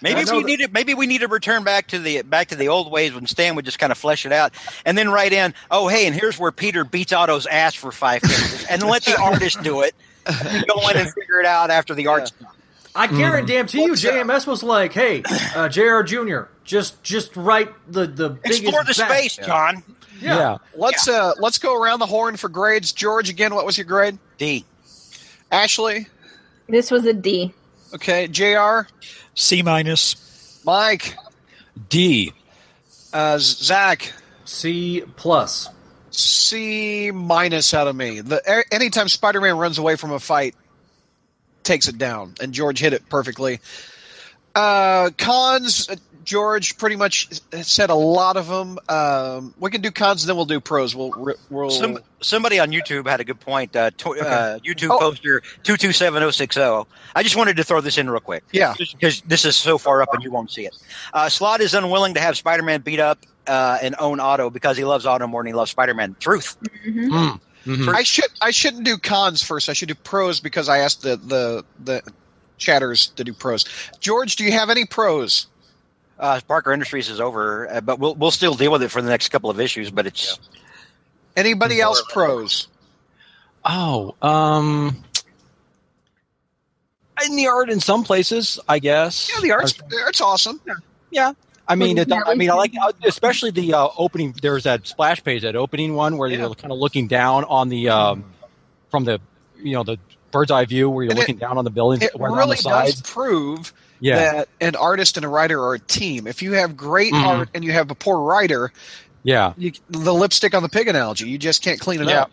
Maybe we
that-
need to maybe we need to return back to the back to the old ways when Stan would just kind of flesh it out, and then write in, oh hey, and here's where Peter beats Otto's ass for five pages, and let the artist do it, and go in and figure it out after the art's done.
I guarantee you,
What's that?
JMS was like, "Hey, uh, Jr. Jr., just just write the the biggest
Explore the
back-
space, John.
Yeah.
yeah.
let's uh let's go around the horn for grades. George, again, what was your grade?
D.
Ashley,
This was a D.
okay. Jr.
C minus.
Mike,
D.
uh, Zach,
C plus.
C minus out of me. The a- anytime Spider-Man runs away from a fight, takes it down, and George hit it perfectly. Uh, cons, uh, George pretty much said a lot of them. Um, we can do cons, and then we'll do pros. We'll we'll.
Some, somebody on YouTube had a good point. Uh, to, uh, YouTube
Oh.
poster two two seven zero six zero. I just wanted to throw this in real quick.
Yeah.
because this is so far up and you won't see it. Uh, Slott is unwilling to have Spider Man beat up uh, and own Otto because he loves Otto more than he loves Spider Man. Truth.
Mm. Mhm.
I should I shouldn't do cons first. I should do pros because I asked the the the chatters to do pros. George, do you have any pros?
Uh, Parker Industries is over, uh, but we'll we'll still deal with it for the next couple of issues. But it's
Anybody else pros?
Oh, um, in the art in some places, I guess.
Yeah, the art's the art's awesome.
Yeah, I mean, it, I mean, I like
like-
especially the uh, opening. There's that splash page, that opening one where
Yeah.
you're kind of looking down on the um, from the you know the bird's eye view where you're
And it-
looking down on the buildings
It
where
really
on the sides.
does prove
Yeah,
that an artist and a writer are a team. If you have great
Mhm.
art and you have a poor writer,
yeah,
you, the lipstick on the pig analogy, you just can't clean it
Yeah.
up.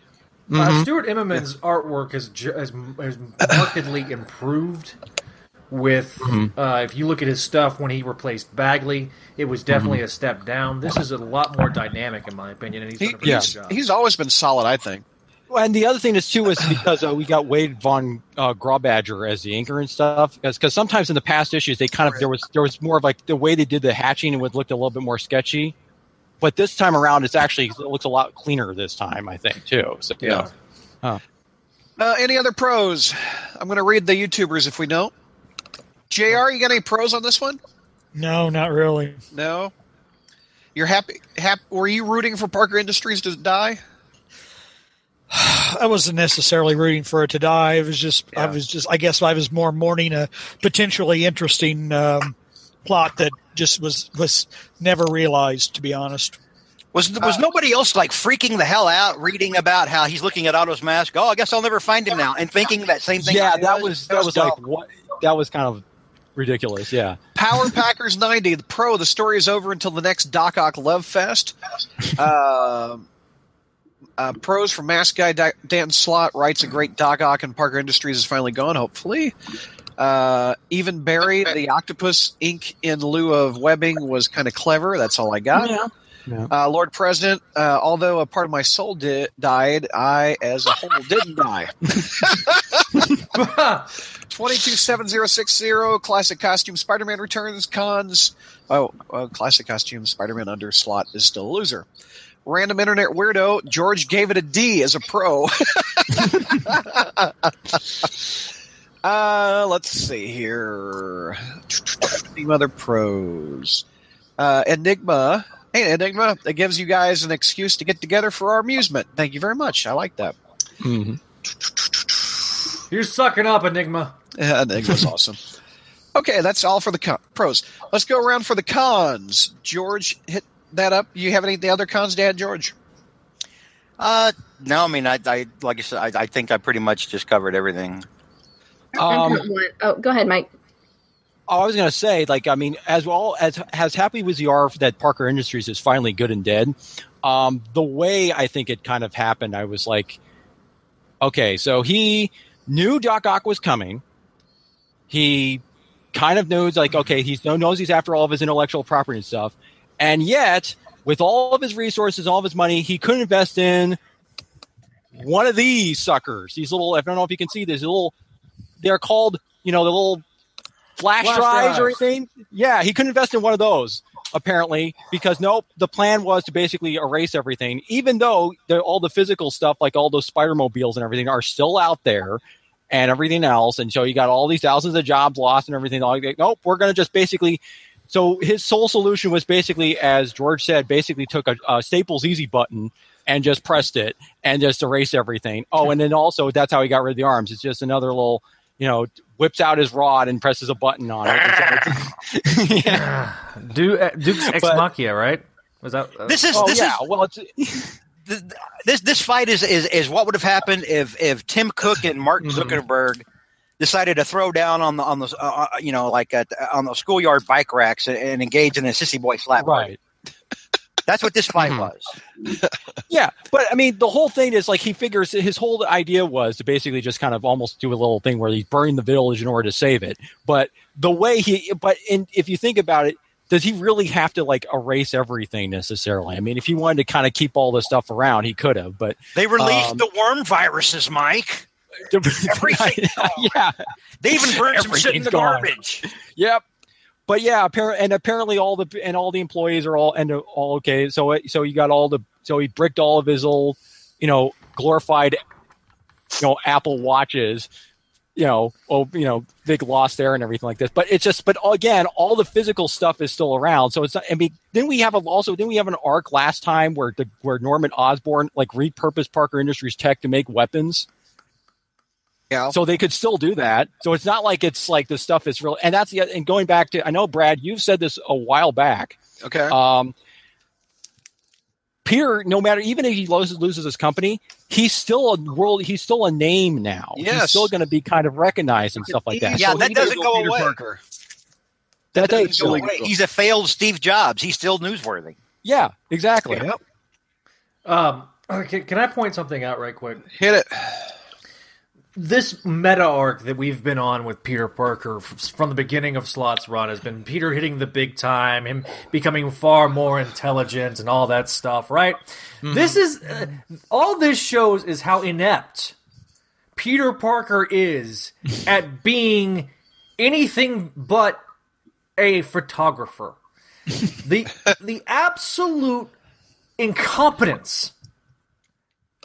Uh,
Mhm.
Stuart Immonen's artwork has, has, has markedly improved. With
Mhm.
uh, if you look at his stuff when he replaced Bagley, it was definitely a step down. This is a lot more dynamic, in my opinion, and he's
He,
done a pretty
he's,
good job.
he's always been solid, I think.
Well, and the other thing is too is because uh, we got Wade von uh, Grawbadger as the anchor and stuff. Because sometimes in the past issues they kind of there was there was more of like the way they did the hatching and it looked a little bit more sketchy. But this time around, it's actually it looks a lot cleaner this time. I think too. So,
Yeah. Uh, any other pros? I'm going to read the YouTubers if we don't. Jr. You got any pros on this one?
No, not really.
No. You're happy? Hap, were you rooting for Parker Industries to die?
I wasn't necessarily rooting for it to die. It was just, I was just, I guess I was more mourning a potentially interesting um, plot that just was was never realized. To be honest,
was was nobody else like freaking the hell out reading about how he's looking at Otto's mask? Oh, I guess I'll never find him now, and thinking that same thing.
yeah,
I
that was that was
dumb.
like what that was kind of ridiculous. Yeah.
Power Packers 90, the pro, the story is over until the next Doc Ock Love Fest. Uh, uh, pros from Mask Guy Dan Slott writes a great Doc Ock and Parker Industries is finally gone, hopefully. Uh, even Barry, the octopus ink in lieu of webbing was kind of clever. That's all I got.
Yeah. Yeah.
Uh, Lord President, uh, although a part of my soul di- died, I, as a whole, didn't die. 227060 classic costume spider-man returns cons oh uh, classic costume spider-man under Slott is still a loser random internet weirdo george gave it a d as a pro uh let's see here any other pros uh enigma hey enigma that gives you guys an excuse to get together for our amusement thank you very much i like that
Mhm.
You're sucking up, Enigma.
Yeah, Enigma's awesome. Okay, that's all for the con- pros. Let's go around for the cons. George, hit that up. You have any the other cons, Dad? George.
Uh, no, I mean, I, I like I said, I, I think I pretty much just covered everything.
Um,
oh, go ahead, Mike.
Oh, I was going to say, like, I mean, as well as as happy as you are that Parker Industries is finally good and dead, um, the way I think it kind of happened, I was like, okay, so he knew Doc Ock was coming. He kind of knows, like, okay, he knows he's after all of his intellectual property and stuff, and yet, with all of his resources, all of his money, he couldn't invest in one of these suckers. These little, I don't know if you can see these little. They're called, you know, the little flash,
Flash
drives or anything. Yeah, he couldn't invest in one of those apparently because nope, the plan was to basically erase everything. Even though the, all the physical stuff, like all those spider mobiles and everything, are still out there. And everything else, and so you got all these thousands of jobs lost and everything. Like, nope, we're going to just basically so his sole solution was basically, as George said, basically took a, a Staples Easy button and just pressed it and just erased everything. Oh, and then also that's how he got rid of the arms. It's just another little, you know, whips out his rod and presses a button on it. And so yeah.
Du- uh, Deus Ex
But-
Machina, right? Was that uh,
This is
Oh
this
yeah.
is
Well, it's
this this fight is, is is what would have happened if if Tim Cook and Mark
Mhm.
Zuckerberg decided to throw down on the on the uh, you know like at, on the schoolyard bike racks and, and engage in a sissy boy slap.
Right.
That's what this fight
Mhm.
was.
Yeah, but I mean, the whole thing is like he figures his whole idea was to basically just kind of almost do a little thing where he's burning the village in order to save it. But the way he, but in, if you think about it, does he really have to like erase everything necessarily? I mean, if he wanted to kind of keep all this stuff around, he could have. But
They released
Um,
the worm viruses, Mike. Everything's
yeah,
They even burned some shit in the
gone.
garbage.
Yep. But yeah, appar- and apparently all the and all the employees are all and uh, all okay. So it, so you got all the so he bricked all of his old, you know, glorified, you know, Apple watches, you know, oh, you know, big loss there and everything like this. But it's just, but again, all the physical stuff is still around. So it's not. I mean, then we have a, also then we have an arc last time where the where Norman Osborn like repurposed Parker Industries tech to make weapons.
Yeah.
So they could still do that. So it's not like it's like the stuff is real. And that's the and going back to I know Brad, you've said this a while back.
Okay.
Um, Peter, no matter even if he loses, loses his company, he's still a world. He's still a name now.
Yes.
He's still going to be kind of recognized and stuff like that.
Yeah,
So
that doesn't go
Peter
away.
Parker.
that
Doesn't go away. He's a failed Steve Jobs. He's still newsworthy.
yeah, exactly.
Yep.
Um, okay, can I point something out right quick?
Hit it.
This meta arc that we've been on with Peter Parker from the beginning of Slott's run has been Peter hitting the big time, him becoming far more intelligent, and all that stuff. Right? This is uh, all this shows is how inept Peter Parker is at being anything but a photographer. the the absolute incompetence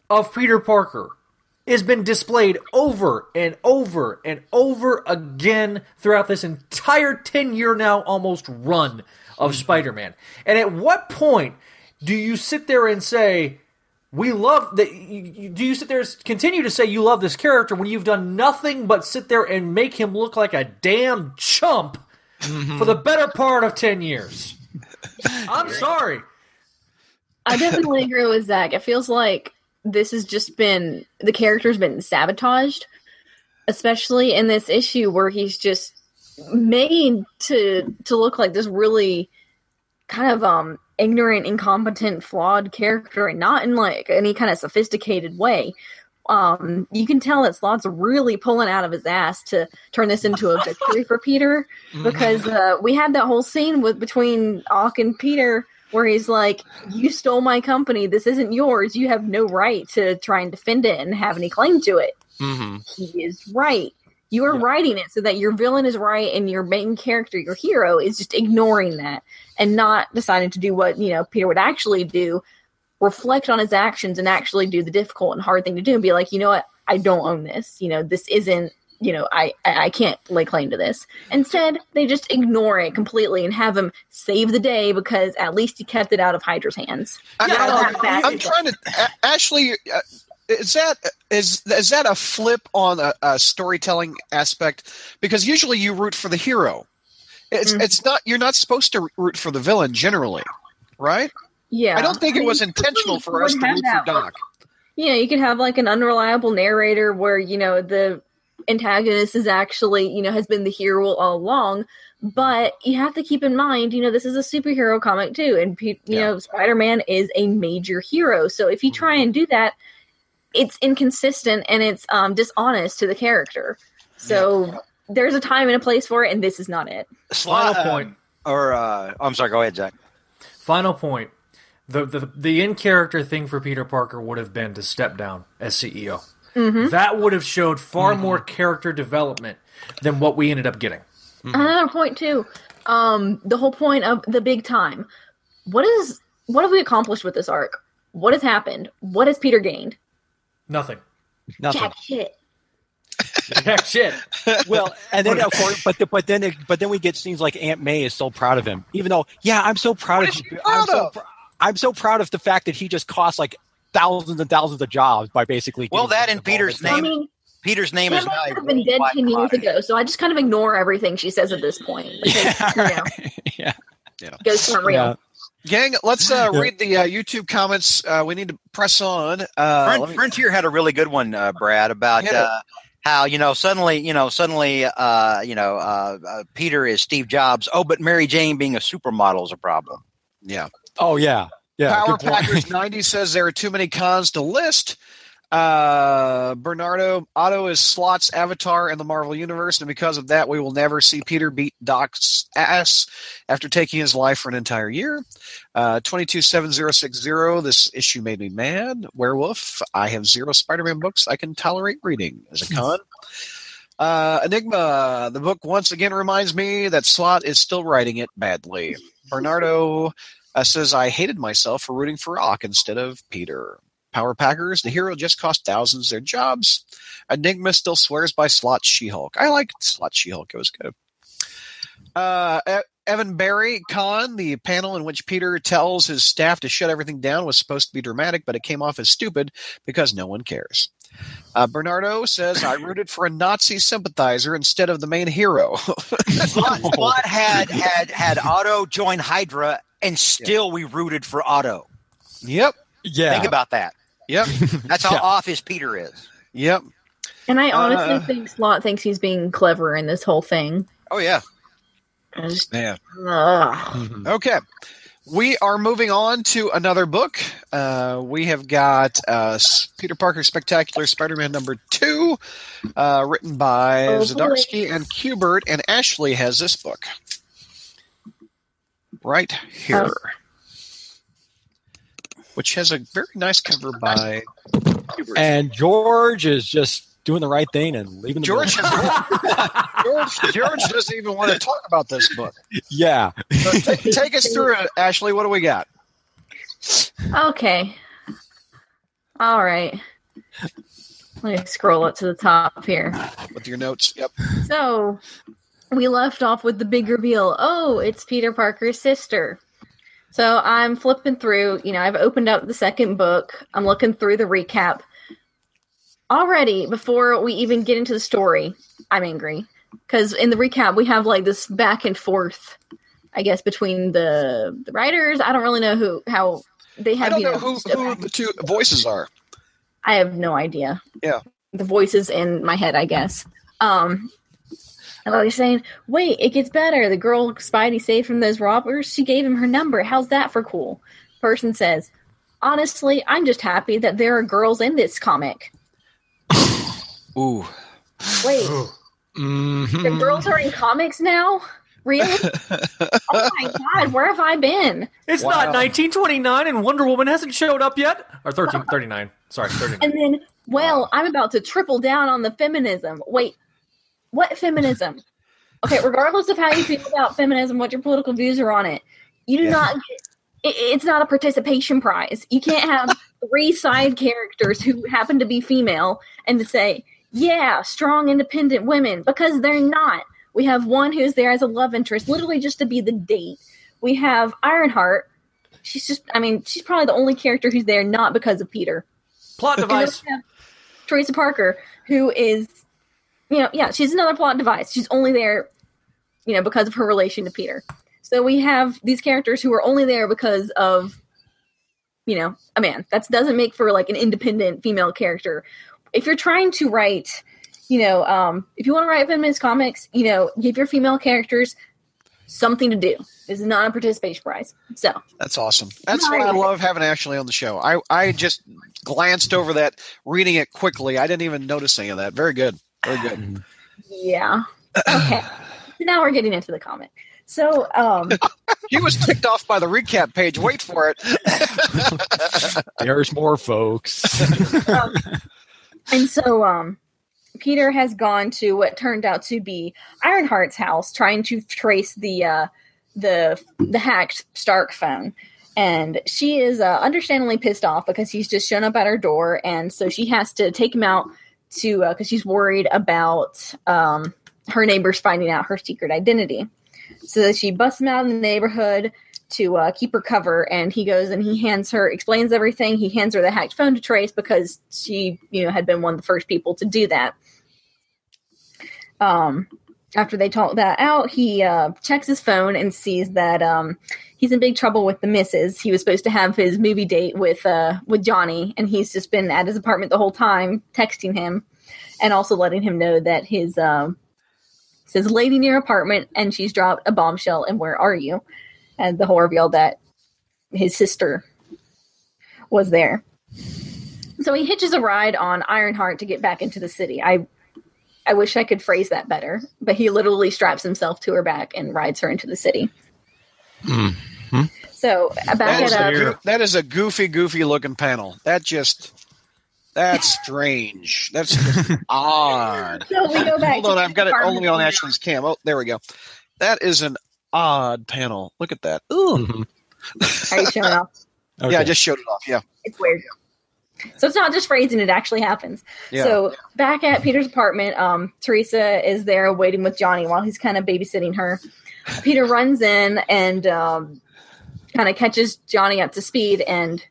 of Peter Parker has been displayed over and over and over again throughout this entire 10 year now almost run of mm-hmm. Spider Man. And at what point do you sit there and say, we love that? you- you- Do you sit there and continue to say you love this character when you've done nothing but sit there and make him look like a damn chump mm-hmm. for the better part of 10 years? I'm sorry.
I definitely agree with Zach. It feels like this has just been the character's been sabotaged, especially in this issue where he's just made to to look like this really kind of um ignorant, incompetent, flawed character, and not in like any kind of sophisticated way. Um, you can tell that Slott's really pulling out of his ass to turn this into a victory for Peter because uh, we had that whole scene with between Ock and Peter where he's like, "You stole my company. This isn't yours. You have no right to try and defend it and have any claim to it."
Mm-hmm.
He is right. You are writing it so that your villain is right and your main character, your hero, is just ignoring that and not deciding to do what you know Peter would actually do. Reflect on his actions and actually do the difficult and hard thing to do and be like, you know what, I don't own this. You know, this isn't you know, I I I can't lay claim to this. Instead, they just ignore it completely and have him save the day because at least he kept it out of Hydra's hands.
I,
Not all that bad.
am trying to. Ashley, uh, is that is is that a flip on a, a storytelling aspect? Because usually you root for the hero. It's
Mhm.
it's not. You're not supposed to root for the villain generally, right?
Yeah,
I don't think it
mean,
was intentional for us to root for Doc.
Yeah, you could have like an unreliable narrator where, you know, the antagonist is actually, you know, has been the hero all along. But you have to keep in mind, you know, this is a superhero comic too. And, pe- you
Yeah.
know, Spider Man is a major hero. So if you try and do that, it's inconsistent and it's um, dishonest to the character. So there's a time and a place for it, and this is not it.
Slott
Final point.
or uh, I'm sorry. Go ahead, Zach.
Final point. The, the the in character thing for Peter Parker would have been to step down as CEO. Mm-hmm. That would have showed far mm-hmm. more character development than what we ended up getting. Mm-hmm.
Another point too. Um, the whole point of the big time. What is what have we accomplished with this arc? What has happened? What has Peter gained?
Nothing.
Nothing.
Jack shit.
Jack shit.
well, and then of course, but the, but then it, but then we get scenes like Aunt May is so proud of him, even though yeah, I'm so proud
What
of
is she
you. I'm
proud
so, pr- I'm so proud of the fact that he just cost like thousands and thousands of jobs by basically.
Well, that
him
and Peter's
involved
I
name-
mean,
Peter's name is.
might have been dead ten years ago, so I just kind of ignore everything she says at this point. Because, you know,
yeah,
ghosts aren't real.
yeah.
Gang, let's uh, read the uh, YouTube comments. Uh, we need to press on. Uh,
Fron-
me-
Frontier had a really good one, uh, Brad, about
Hit
uh, how you know suddenly you know suddenly uh, you know uh, uh, Peter is Steve Jobs. Oh, but Mary Jane being a supermodel is a problem.
Yeah.
Oh yeah, yeah.
Power. Packers 90 says there are too many cons to list. Uh, Bernardo Otto is Slott's avatar in the Marvel Universe, and because of that, we will never see Peter beat Doc's ass after taking his life for an entire year. Uh, 227060, this issue made me mad. Werewolf, I have zero Spider Man books I can tolerate reading as a con. Uh, Enigma, the book once again reminds me that Slott is still writing it badly. Bernardo uh, says, I hated myself for rooting for Ock instead of Peter. Power Packers, the hero just cost thousands their jobs. Enigma still swears by Slott She Hulk. I like Slott She Hulk, it was good. Uh, Evan Barry Khan, the panel in which Peter tells his staff to shut everything down was supposed to be dramatic, but it came off as stupid because no one cares. Uh, Bernardo says, I rooted for a Nazi sympathizer instead of the main hero.
Slott had had had Otto join Hydra, and still we rooted for Otto.
yep,
Yeah,
Think about that.
yep,
That's how
Yeah.
off his Peter is.
yep.
And I honestly
Uh,
think Slott thinks he's being clever in this whole thing.
Oh yeah.
Just,
Yeah.
ugh.
Mhm.
Okay. We are moving on to another book. Uh, we have got uh, Peter Parker Spectacular Spider Man number two, uh, written by
Oh, boy.
Zdarsky and Kubert, and Ashley has this book. Right here.
Oh.
Which has a very nice cover by
and George is just doing the right thing and leaving the
George,
building.
George, George doesn't even want to talk about this book.
yeah,
So take, take us through it, Ashley. What do we got?
Okay. All right. Let me scroll up to the top here.
With your notes. Yep.
So we left off with the big reveal. Oh, it's Peter Parker's sister. So I'm flipping through, you know, I've opened up the second book. I'm looking through the recap. Already, before we even get into the story, I'm angry. Because in the recap, we have like this back and forth, I guess, between the, the writers. I don't really know who, how they have,
I don't
you
know
know,
who, who the two voices are.
I have no idea.
Yeah.
The voices in my head, I guess. Um and they're saying, wait, it gets better. The girl Spidey saved from those robbers, she gave him her number. How's that for cool? Person says, honestly, I'm just happy that there are girls in this comic.
Ooh.
Wait,
Mhm.
the girls are in comics now? Really? oh my god, where have I been?
It's
Wow.
not 1929 and Wonder Woman hasn't showed up yet. Or 13, 39. Sorry, 39.
And then, well, I'm about to triple down on the feminism. Wait, what feminism? Okay, regardless of how you feel about feminism, what your political views are on it, you do
Yeah.
not get. It, it's not a participation prize. You can't have three side characters who happen to be female and to say, "Yeah, strong, independent women," because they're not. We have one who's there as a love interest, literally just to be the date. We have Ironheart. She's just, I mean, she's probably the only character who's there not because of Peter.
Plot
And then
device.
we have Teresa Parker, who is, you know, yeah, she's another plot device. She's only there, you know, because of her relation to Peter. So we have these characters who are only there because of, you know, a man. That doesn't make for like an independent female character. If you're trying to write, you know, um, if you want to write feminist comics, you know, give your female characters something to do. This is not a participation prize. So
That's awesome. That's why I love having Ashley on the show. I, I just glanced over that, reading it quickly. I didn't even notice any of that. Very good. Very good.
yeah. Okay. now we're getting into the comic. So, um,
He was ticked off by the recap page. Wait for it.
There's more folks.
and so, um, Peter has gone to what turned out to be Ironheart's house, trying to trace the uh, the the hacked Stark phone. And she is uh, understandably pissed off because he's just shown up at her door, and so she has to take him out to because she's worried about um, her neighbors finding out her secret identity. So she busts him out in the neighborhood to uh, keep her cover, and he goes and he hands her, explains everything. He hands her the hacked phone to trace because she, you know, had been one of the first people to do that. Um, after they talk that out, he uh, checks his phone and sees that um, he's in big trouble with the missus. He was supposed to have his movie date with uh, with Johnny, and he's just been at his apartment the whole time, texting him. and also letting him know that his um says lady near apartment and she's dropped a bombshell and where are you? And the whole reveal that his sister was there. So he hitches a ride on Ironheart to get back into the city. I I wish I could phrase that better, but he literally straps himself to her back and rides her into the city.
Mm-hmm.
So uh, back
That is,
at
a,
uh,
that is a goofy, goofy looking panel. That just that's strange. That's odd.
so we go back.
Hold on, I've got it only on. Ashley's cam. Oh, there we go. That is an odd panel. Look at that. Ooh.
Mhm.
Are you showing off?
Okay.
Yeah, I just showed it off. Yeah.
It's weird. So it's not just phrasing; it actually happens.
Yeah.
So back at Peter's apartment, um, Teresa is there waiting with Johnny while he's kind of babysitting her. Peter runs in and um, kind of catches Johnny up to speed, and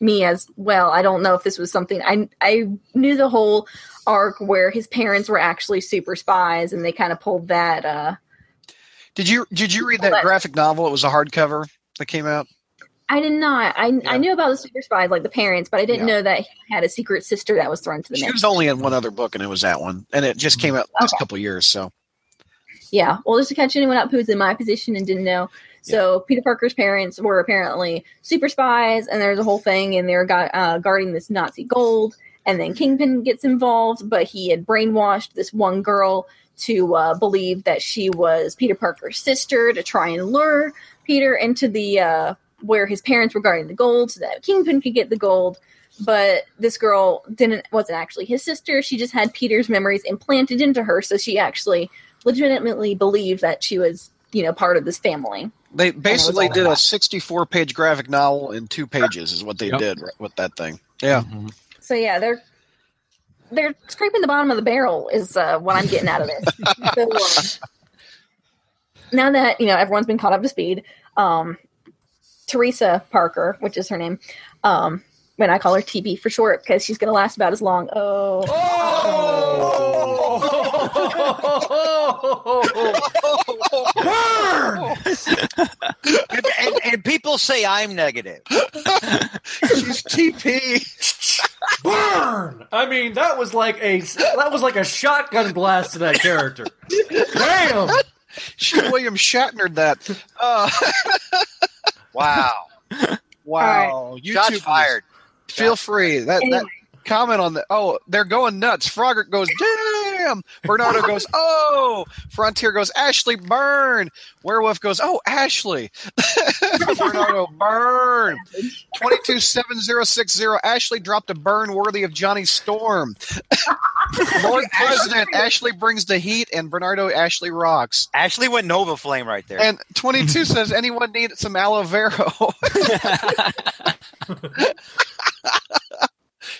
me as well. I don't know if this was something I I knew the whole arc where his parents were actually super spies, and they kind of pulled that. Uh,
Did you did you read
Hold
that graphic novel? It was a hardcover that came out.
I did not. I
Yeah.
I knew about the super spies, like the parents, but I didn't
Yeah.
know that he had a secret sister that was thrown to the
She
mix.
was only in one other book, and it was that one, and it just came out last
Okay.
couple of years. So
Yeah, well, just to catch anyone up who's in my position and didn't know. So Peter Parker's parents were apparently super spies, and there's a whole thing, and they're gu- uh, guarding this Nazi gold. And then Kingpin gets involved, but he had brainwashed this one girl to uh, believe that she was Peter Parker's sister to try and lure Peter into the uh, where his parents were guarding the gold, so that Kingpin could get the gold. But this girl didn't wasn't actually his sister. She just had Peter's memories implanted into her, so she actually legitimately believed that she was, you know, part of this family.
they basically did a 64 page graphic novel in two pages, is what they
Yep.
did with that thing. Yeah.
Mhm.
So yeah, they're they're scraping the bottom of the barrel is uh, what I'm getting out of this. so, um, now that you know everyone's been caught up to speed, um, Teresa Parker, which is her name, um, when I call her TP for short because she's going to last about as long. Oh,
and, and, and people say I'm negative.
She's TP.
Burn! I mean, that was like a that was like a shotgun blast to that character. Damn!
She William Shatnered that. Uh,
Wow.
wow.
Shots
YouTubers,
fired.
Feel free. That that
Anyway.
comment on the oh, they're going nuts. Frogger goes, Bernardo goes, oh. Frontier goes, Ashley, burn. Werewolf goes, oh, Ashley. Bernardo, burn. 227060. Ashley dropped a burn worthy of Johnny Storm. Lord President, Ashley brings the heat, and Bernardo, Ashley rocks.
Ashley went Nova Flame right there.
And 22 says, anyone need some aloe vera?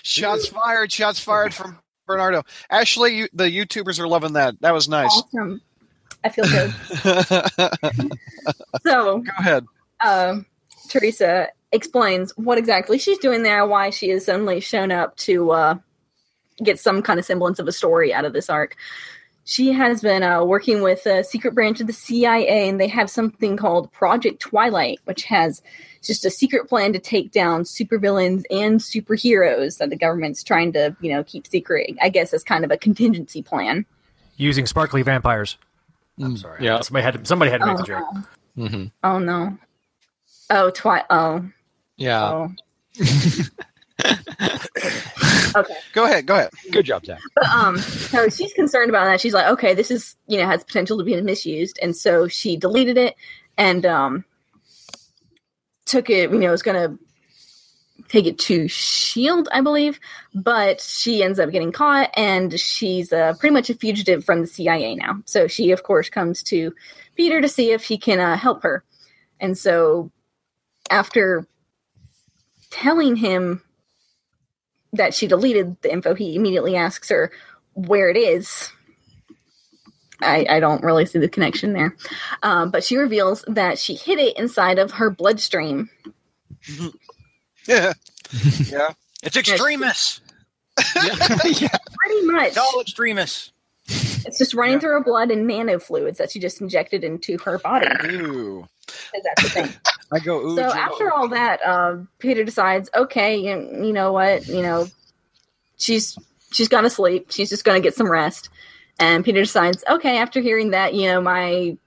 shots fired, shots fired from Bernardo. Ashley, you, the YouTubers are loving that. That was nice.
awesome! I feel good. So go
ahead.
um, Teresa explains what exactly she's doing there, why she has suddenly shown up to uh, get some kind of semblance of a story out of this arc. She has been uh, working with a secret branch of the CIA, and they have something called Project Twilight, which has just a secret plan to take down supervillains and superheroes that the government's trying to, you know, keep secret. I guess as kind of a contingency plan.
Using sparkly vampires. I'm
Mm,
sorry.
yeah.
Somebody had to, somebody had to make
Oh,
the joke.
no.
hmm
Oh no. Oh, twi. Oh.
Yeah.
Oh. okay.
Go ahead. Go ahead.
Good job, Zach.
But, um, so she's concerned about that. She's like, okay, this is you know has potential to be misused, and so she deleted it and um took it. You know, was going to take it to Shield, I believe, but she ends up getting caught, and she's uh, pretty much a fugitive from the CIA now. So she, of course, comes to Peter to see if he can uh, help her, and so after telling him that she deleted the info, he immediately asks her where it is. I, I don't really see the connection there. Um, but she reveals that she hid it inside of her bloodstream.
Yeah. yeah.
It's Extremis.
yeah.
Pretty much.
It's all Extremis.
It's just running through her blood and nanofluids that she just injected into her body.
Ooh.
'cause That's the thing.
I go, ooh.
so after all that, uh, Peter decides, okay, you, you know what, you know, she's she's gonna sleep. She's just gonna get some rest. And Peter decides, okay, after hearing that, you know, my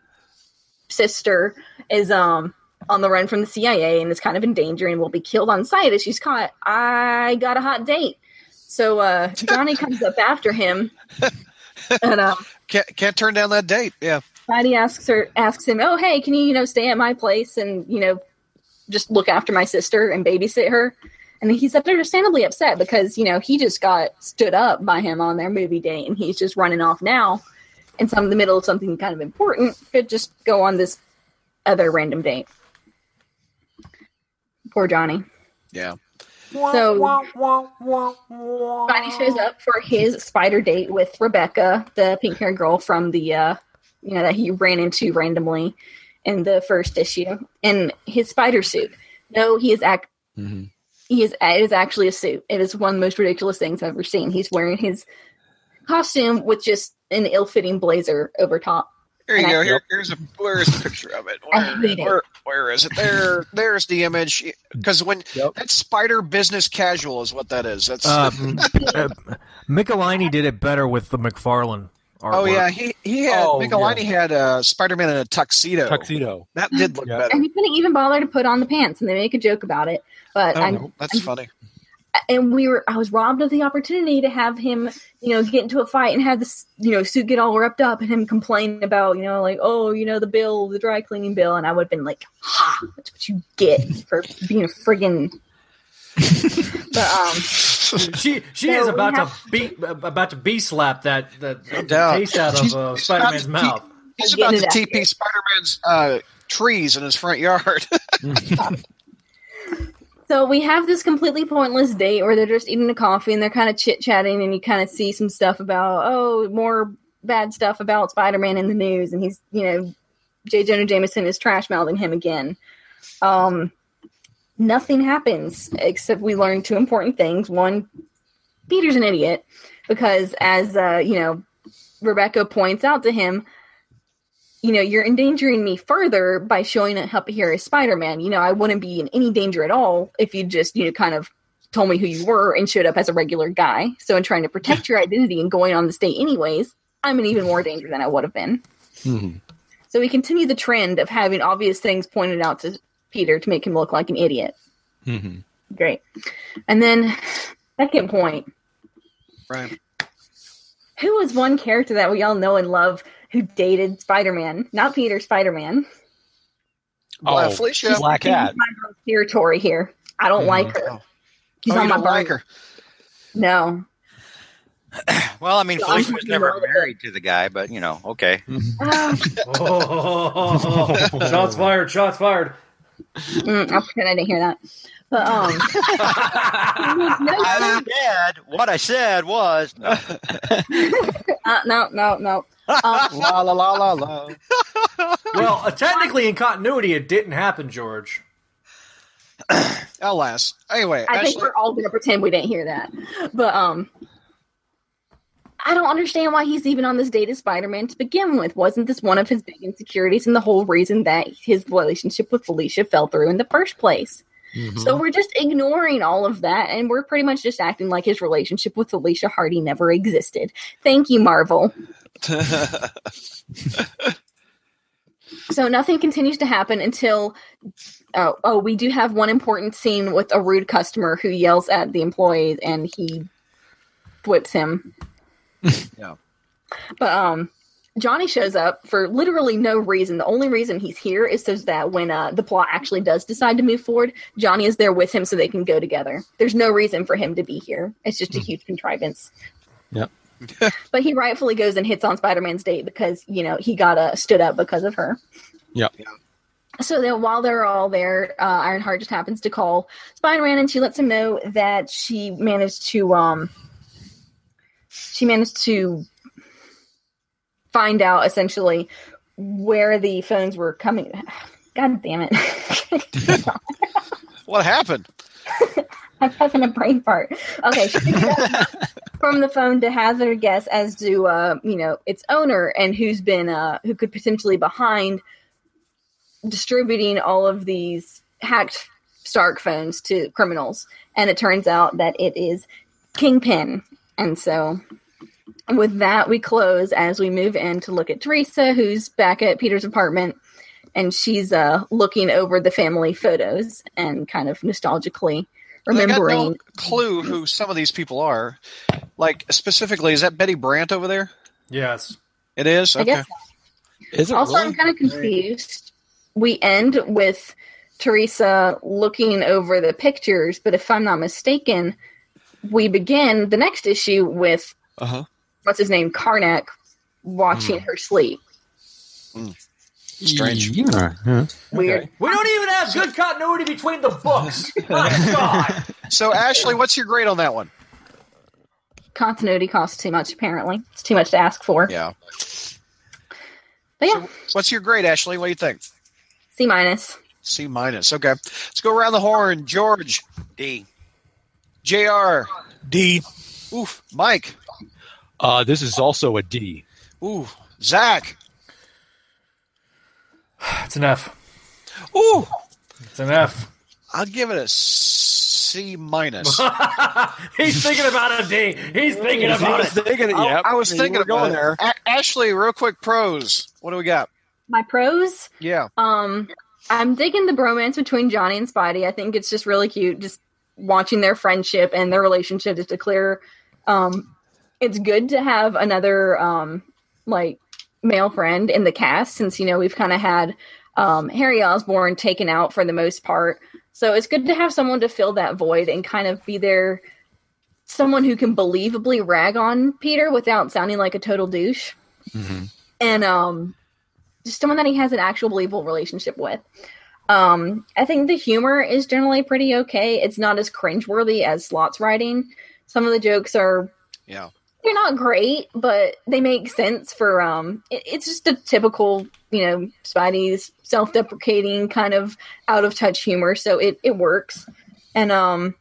sister is um on the run from the CIA and is kind of in danger and will be killed on sight if she's caught. I got a hot date. So uh, Johnny comes up after him, and um,
can't can't turn down that date. Yeah.
Patty asks her asks him, "Oh, hey, can you you know stay at my place and you know just look after my sister and babysit her?" And he's understandably upset because you know he just got stood up by him on their movie date, and he's just running off now in some in the middle of something kind of important. Could just go on this other random date. Poor Johnny.
Yeah.
So Spidey shows up for his spider date with Rebecca, the pink haired girl from the uh you know that he ran into randomly in the first issue, in his spider suit. No, he is act
Mm-hmm.
he is it is actually a suit. It is one of the most ridiculous things I've ever seen. He's wearing his costume with just an ill fitting blazer over top.
Here you
And
go.
I-
Here, here's a where's the picture of it? Where,
it.
where, where is it? There, there's the image. Because when
Yep.
that's Spider Business Casual is what that is. That's
Uh, uh, Michelinie did it better with the McFarlane artwork.
oh yeah. He he had
Oh,
Michelinie had uh, Spider Man in a tuxedo.
Tuxedo.
That did look
Yeah.
better.
And he couldn't even bother to put on the pants, and they make a joke about it. But
Oh,
I,
no, that's funny.
and we were I was robbed of the opportunity to have him, you know, get into a fight and have this, you know, suit get all ripped up and him complain about, you know, like, oh, you know, the bill, the dry cleaning bill, and I would have been like, ha, that's what you get for being a friggin' but um
She she
So
is about to beat about to bee slap that that
doubt.
taste out of uh, Spider Man's
about to
mouth.
He's about to TP Spider Man's uh, trees in his front yard.
So we have this completely pointless date where they're just eating a coffee and they're kind of chit chatting, and you kind of see some stuff about oh more bad stuff about Spider Man in the news, and he's you know J. Jonah Jameson is trash mouthing him again. Um, nothing happens except we learn two important things. One, Peter's an idiot because as uh, you know Rebecca points out to him, you know, you're endangering me further by showing up here as Spider Man. You know, I wouldn't be in any danger at all if you just, you know, kind of told me who you were and showed up as a regular guy. So, in trying to protect your identity and going on this date anyways, I'm in even more danger than I would have been.
Mhm.
So, we continue the trend of having obvious things pointed out to Peter to make him look like an idiot.
Mhm.
Great. And then, second point
right.
who was one character that we all know and love who dated Spider Man? Not Peter, Spider Man.
Well,
Oh,
Felicia.
Black Cat.
territory here. I don't
Mhm.
like her.
Oh.
She's
oh,
on
you
my
don't like
burner.
her.
No.
Well, I mean,
So
Felicia was never married to the guy, but you know, okay.
Ah,
Oh, shots fired! Shots fired!
Mm, I'll pretend I didn't hear that. But um, no,
I said what I said was no.
uh, no, no, no. Um,
La la la la la.
Well, uh, technically, in continuity, it didn't happen, George.
Alas. Anyway,
I think we're all gonna pretend we didn't hear that. But um, I don't understand why he's even on this date as Spider-Man to begin with. Wasn't this one of his big insecurities and the whole reason that his relationship with Felicia fell through in the first place?
Mhm.
So we're just ignoring all of that, and we're pretty much just acting like his relationship with Felicia Hardy never existed. Thank you, Marvel. So nothing continues to happen until oh, oh, we do have one important scene with a rude customer who yells at the employees and he whips him.
Yeah.
But um Johnny shows up for literally no reason. The only reason he's here is so that when uh, the plot actually does decide to move forward, Johnny is there with him so they can go together. There's no reason for him to be here. It's just a huge contrivance.
Yep.
but he rightfully goes and hits on Spider-Man's date because you know he got uh, stood up because of her.
Yep.
So then, while they're all there, uh, Ironheart just happens to call Spider-Man, and she lets him know that she managed to um she managed to find out essentially where the phones were coming. God damn it!
what happened?
I'm having a brain fart. Okay, she picked up from the phone to hazard a guess as to uh, you know its owner and who's been uh, who could potentially behind distributing all of these hacked Stark phones to criminals. And it turns out that it is Kingpin, And so with that, we close as we move in to look at Teresa, who's back at Peter's apartment, and she's uh, looking over the family photos and kind of nostalgically
I got no
remembering.
clue who some of these people are. Like specifically, is that Betty Brant over there?
Yes.
It is.
I
Okay.
guess.
Is it
Also,
really?
I'm kind of confused. We end with Teresa looking over the pictures, but if I'm not mistaken, we begin the next issue with
Uh huh.
What's his name, Karnak, watching hmm. her sleep.
Strange.
Yeah. yeah.
Weird.
We don't even have good continuity between the books. My God.
So, Ashley, what's your grade on that one?
Continuity costs too much. Apparently, it's too much to ask for.
Yeah.
But yeah,
What's your grade, Ashley? What do you think?
C minus.
C minus. Okay. Let's go around the horn. George,
D.
Jr.
D.
Oof. Mike.
Uh, this is also a D.
Ooh. Zach.
It's an F.
Ooh.
It's an F.
I'll give it a C minus.
He's thinking about a D. He's thinking about it.
thinking,
I,
yep.
I was
You
thinking
were
about
going there.
A- Ashley, real quick pros. What do we got?
My pros.
Yeah.
Um, I'm digging the bromance between Johnny and Spidey. I think it's just really cute, just watching their friendship and their relationship. Just to clear, um, it's good to have another um, like male friend in the cast since you know we've kind of had um, Harry Osborn taken out for the most part. So it's good to have someone to fill that void and kind of be there, someone who can believably rag on Peter without sounding like a total douche, and um, just someone that he has an actual believable relationship with. Um, I think the humor is generally pretty okay. It's not as cringeworthy as Slott's writing. Some of the jokes are
Yeah.
They're not great, but they make sense for um it, it's just a typical, you know, Spidey's self-deprecating kind of out of touch humor, so it it works. And um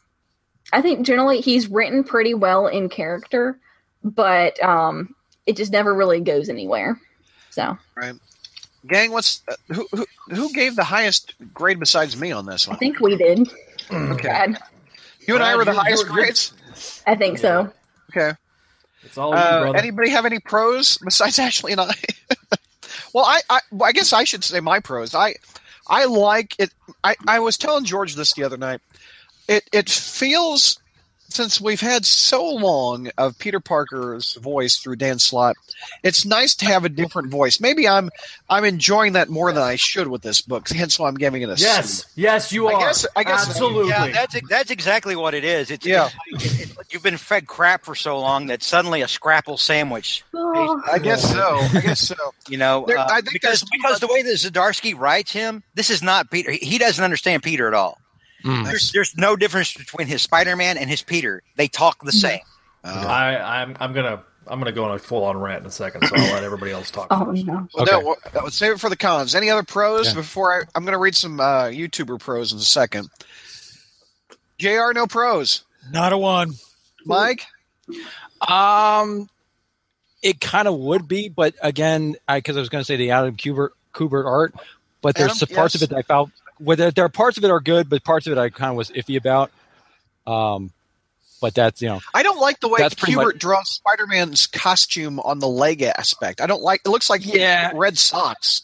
I think generally he's written pretty well in character, but um it just never really goes anywhere. So, right,
Gang, what's uh, who, who who gave the highest grade besides me on this one?
I think we did.
Okay.
Brad.
You and I were the highest grades.
I think so.
Okay.
It's all you,
Uh,
brother.
anybody have any pros besides Ashley and I? well, I, I I guess I should say my pros. I I like it. I, I was telling George this the other night. It it feels since we've had so long of Peter Parker's voice through Dan Slott, it's nice to have a different voice. Maybe I'm I'm enjoying that more than I should with this book. Hence why I'm giving it a
yes, yes, you
I
are.
guess- I guess-
absolutely.
Yeah, that's that's exactly what it is. It's
Yeah.
it's- it- you've been fed crap for so long that suddenly a scrapple sandwich.
Oh,
I guess so. I guess so.
You know,
There-
uh,
I think
because because the way that Zdarsky writes him, this is not Peter. He- He doesn't understand Peter at all.
Mm.
There's there's no difference between his Spider-Man and his Peter. They talk the same.
Oh.
I, I'm, I'm gonna, I'm gonna go on a full on rant in a second, so I'll let everybody else talk.
oh no.
Well,
Okay.
no, well, let's save it for the cons. Any other pros
Yeah.
before I? I'm going to read some uh, YouTuber pros in a second. Jr. No pros.
Not a one.
Mike.
Um, it kind of would be, but again, I because I, was going to say the Adam Kubert, Kubert art, but there's
Adam,
some parts
yes.
of it that I felt. Whether there are parts of it are good, but parts of it I kind of was iffy about. Um, but that's you know,
I don't like the way Kubert
much-
draws Spider-Man's costume on the leg aspect. I don't like. It looks like
Yeah.
red socks.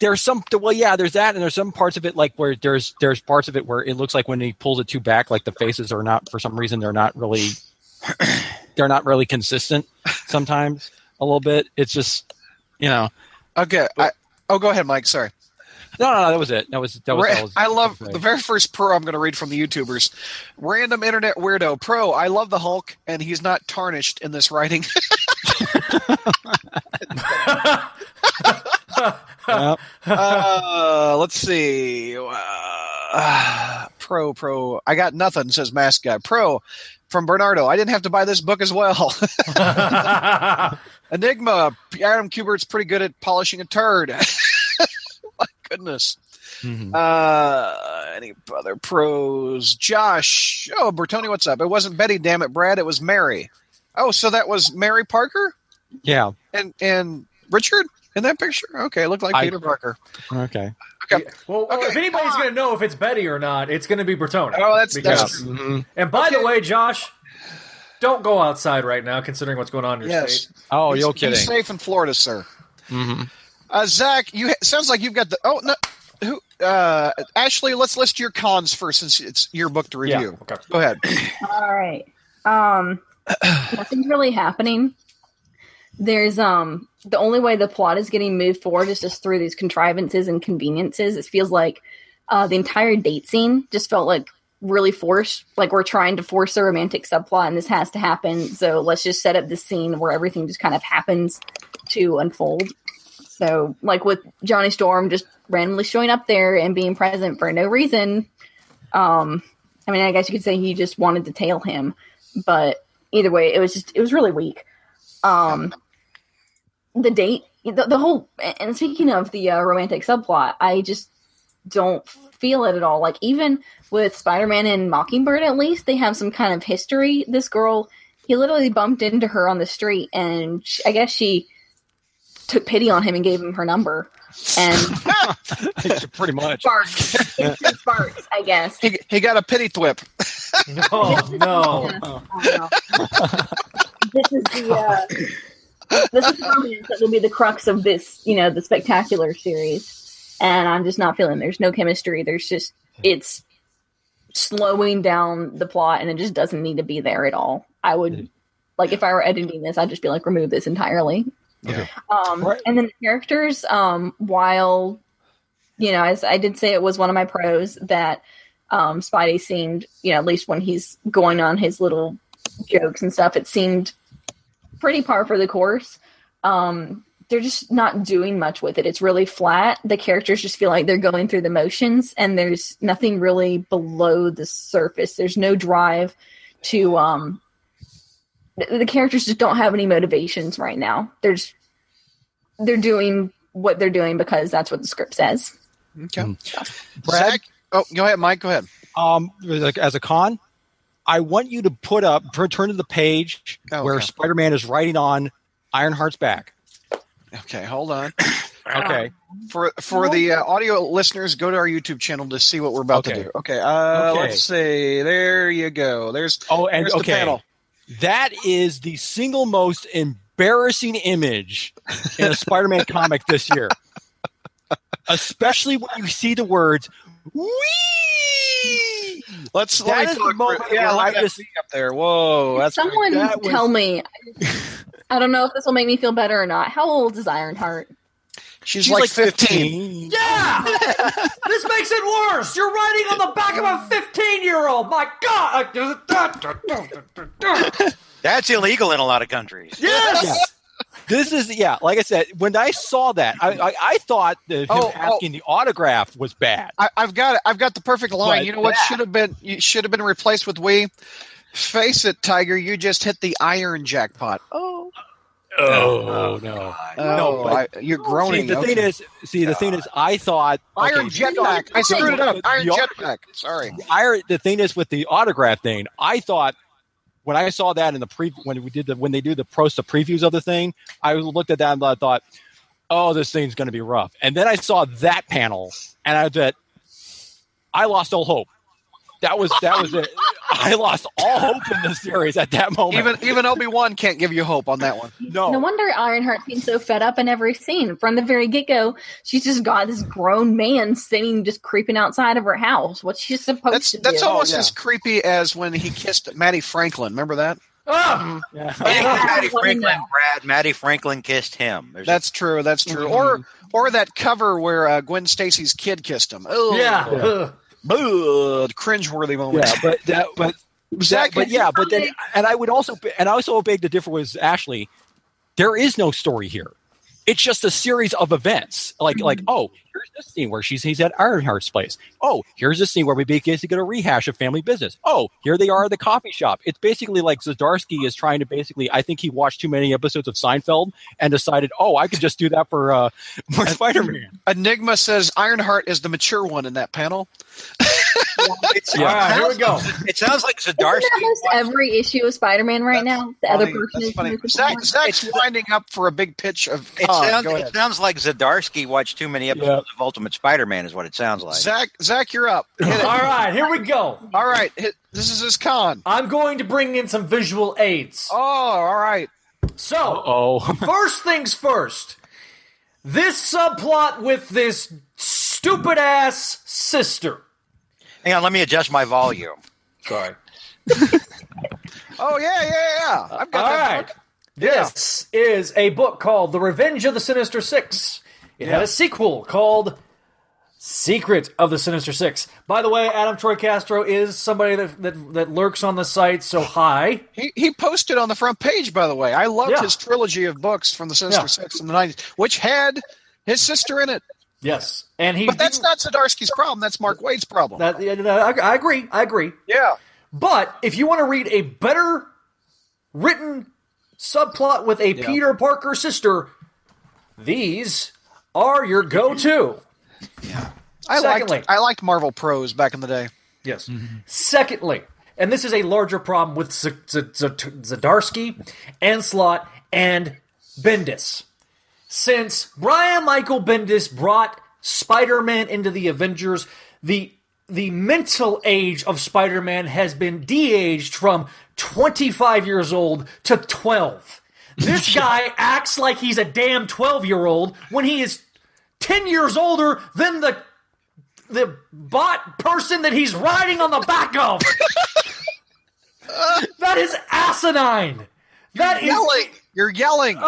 there's some well, yeah, there's that, and there's some parts of it like where there's there's parts of it where it looks like when he pulls it too back, like the faces are not for some reason they're not really they're not really consistent. Sometimes a little bit. It's just you know.
Okay. I, oh, go ahead, Mike. Sorry.
No, no, no, that was it. That was that was.
Ra-
that was
I love the very first pro I'm going to read from the YouTubers. Random internet weirdo pro. I love the Hulk, and he's not tarnished in this writing.
Yeah.
uh, let's see. Uh, pro, pro. I got nothing, says Mask Guy. Pro from Bernardo. I didn't have to buy this book as well. Enigma. Adam Kubert's pretty good at polishing a turd. My goodness.
Mhm.
Uh, any other pros? Josh. Oh, Bertoni, what's up? It wasn't Betty, damn it, Brad. It was Mary. Oh, so that was Mary Parker
Yeah.
and and Richard in that picture. Okay, it looked like
I-
Peter Parker.
Okay. Okay.
well,
Okay,
if anybody's gonna know if it's Betty or not, it's gonna be Bertone.
Oh, that's
Because-
that's true.
Mhm.
And by
Okay.
the way, Josh, don't go outside right now, considering what's going on in your
Yes.
state.
Oh, you're
be
kidding.
safe in Florida, sir.
hmm
Uh, Zach, you sounds like you've got the. Oh no, who? Uh, Ashley, let's list your cons first, since it's your book to review.
Yeah.
review.
Okay.
Go ahead.
All right. Um, nothing's really happening. There's um the only way the plot is getting moved forward is just through these contrivances and conveniences. It feels like uh, the entire date scene just felt like really forced. Like we're trying to force a romantic subplot, and this has to happen. So let's just set up this scene where everything just kind of happens to unfold. So, like with Johnny Storm just randomly showing up there and being present for no reason. Um, I mean, I guess you could say he just wanted to tail him, but either way, it was just it was really weak. Um, the date, the, the whole, and speaking of the uh, romantic subplot, I just don't feel it at all. Like even with Spider-Man and Mockingbird, at least they have some kind of history. This girl, he literally bumped into her on the street, and sh I guess she took pity on him and gave him her number. And
Pretty much.
sparks, instant sparks, I guess.
He he got a pity thwip.
No, no.
Yeah. this is the uh, this is the romance that will be the crux of this, you know, the spectacular series. And I'm just not feeling. There's no chemistry. There's just it's slowing down the plot, and it just doesn't need to be there at all. I would like if I were editing this, I'd just be like, remove this entirely.
Yeah.
Um,
Right.
and then the characters, um, while you know, as I did say, it was one of my pros that um, Spidey seemed, you know, at least when he's going on his little jokes and stuff, it seemed pretty par for the course. Um, they're just not doing much with it. It's really flat. The characters just feel like they're going through the motions, and there's nothing really below the surface. There's no drive to. Um, the, the characters just don't have any motivations right now. They're just they're doing what they're doing because that's what the script says.
Okay.
Brad?
Zach, oh, go ahead, Mike. Go ahead.
Um, like as a con, I want you to put up turn turn to the page
Oh,
where
okay.
Spider-Man is writing on Ironheart's back.
Okay, hold on.
Okay.
For for the uh, audio listeners, go to our YouTube channel to see what we're about to do. Okay, uh,
Okay.
let's see. There you go. There's
Oh, and
there's the
okay,
panel.
That is the single most embarrassing image in a Spider-Man comic this year. Especially when you see the words "Wee."
Let's
That
let me
is the moment
for- yeah,
I
at that
just-
up there. Whoa, that's pretty-
Someone
that was-
tell me. I don't know if this will make me feel better or not. How old is Ironheart?
She's, like, 15.
Yeah! this makes it worse. You're writing on the back of a 15 year old. My God.
That's illegal in a lot of countries.
yes.
This is yeah, like I said, when I saw that, I I, I thought that him
Oh, oh.
asking the autograph was bad.
I, I've got it. I've got the perfect line.
But
you know what should have been? Should have been replaced with "we." Face it, Tiger. You just hit the iron jackpot. Oh,
Oh, oh no!
no,
but-
I, you're
See,
groaning.
the thing is, see, the thing is, I thought
iron
okay,
jetpack. I screwed it up. Iron
The-
jetpack. Sorry.
I, the thing is with the autograph thing, I thought when I saw that in the pre when we did the when they do the pros the previews of the thing, I looked at that and I thought, oh, this thing's going to be rough. And then I saw that panel, and I thought, I lost all hope. That was that was it. I lost all hope in the series at that moment.
Even even Obi Wan can't give you hope on that one.
no,
No wonder Ironheart seems so fed up in every scene. From the very get go, she's just got this grown man sitting, just creeping outside of her house. What's she supposed
That's
to
that's
do?
That's almost
yeah.
as creepy as when he kissed Mattie Franklin. Remember that?
Ah,
Yeah.
Yeah,
Mattie
Franklin. Brad, Mattie Franklin kissed him. There's
That's true. That's true. Or or that cover where uh, Gwen Stacy's kid kissed him. Oh,
yeah. Ugh.
Cringeworthy moment.
Yeah, but that, but that, but yeah, but then, and I would also, and I also beg to differ with Ashley. There is no story here. It's just a series of events. Like, like, oh, here's this scene where she's he's at Ironheart's place. Oh, here's this scene where we basically get a rehash of family business. Oh, here they are at the coffee shop. It's basically like Zdarsky is trying to basically. I think he watched too many episodes of Seinfeld and decided, oh, I could just do that for uh, for Spider Man.
Enigma says Ironheart is the mature one in that panel.
It's,
All right, here we go.
It sounds like
Isn't
Zdarsky.
that most every issue of Spider-Man right
That's
now? The other person
That's
is
funny.
making
Zach,
someone-
Zach's winding up for a big pitch of
It
Khan.
sounds, it sounds like Zdarsky watched too many episodes of Ultimate Spider-Man, is what it sounds like.
Zach, Zach, you're up.
All right, here we go.
All right, hit, this is his con.
I'm going to bring in some visual aids.
Oh, all right.
So,
Oh,
first things first. This subplot with this stupid ass sister.
Hang on, let me adjust my volume.
Sorry.
Oh yeah, yeah, yeah. I've got
All
that
right.
book.
This is a book called The Revenge of the Sinister Six. It had a sequel called Secret of the Sinister Six. By the way, Adam Troy Castro is somebody that, that, that lurks on the site, so hi.
He he posted on the front page, by the way. I loved
Yeah.
his trilogy of books from the Sinister
Yeah.
Six in the nineties, which had his sister in it.
Yes. And he
But that's
didn't-
not Zdarsky's problem. That's Mark Waid's problem.
that, yeah, I, I agree. I agree.
yeah.
But if you want to read a better written subplot with a Peter Parker sister, these are your go-to. Yeah.
I
Secondly-
liked I liked Marvel Pros back in the day.
Yes. Mm-hmm. Secondly, and this is a larger problem with Z- Z- Z- Zadarsky, Anslot, and Bendis. Since Brian Michael Bendis brought Spider-Man into the Avengers, the the mental age of Spider-Man has been de-aged from 25 years old to 12. This guy acts like he's a damn 12-year-old when he is 10 years older than the the bot person that he's riding on the back of. that is asinine. That is
Yelling. You're yelling.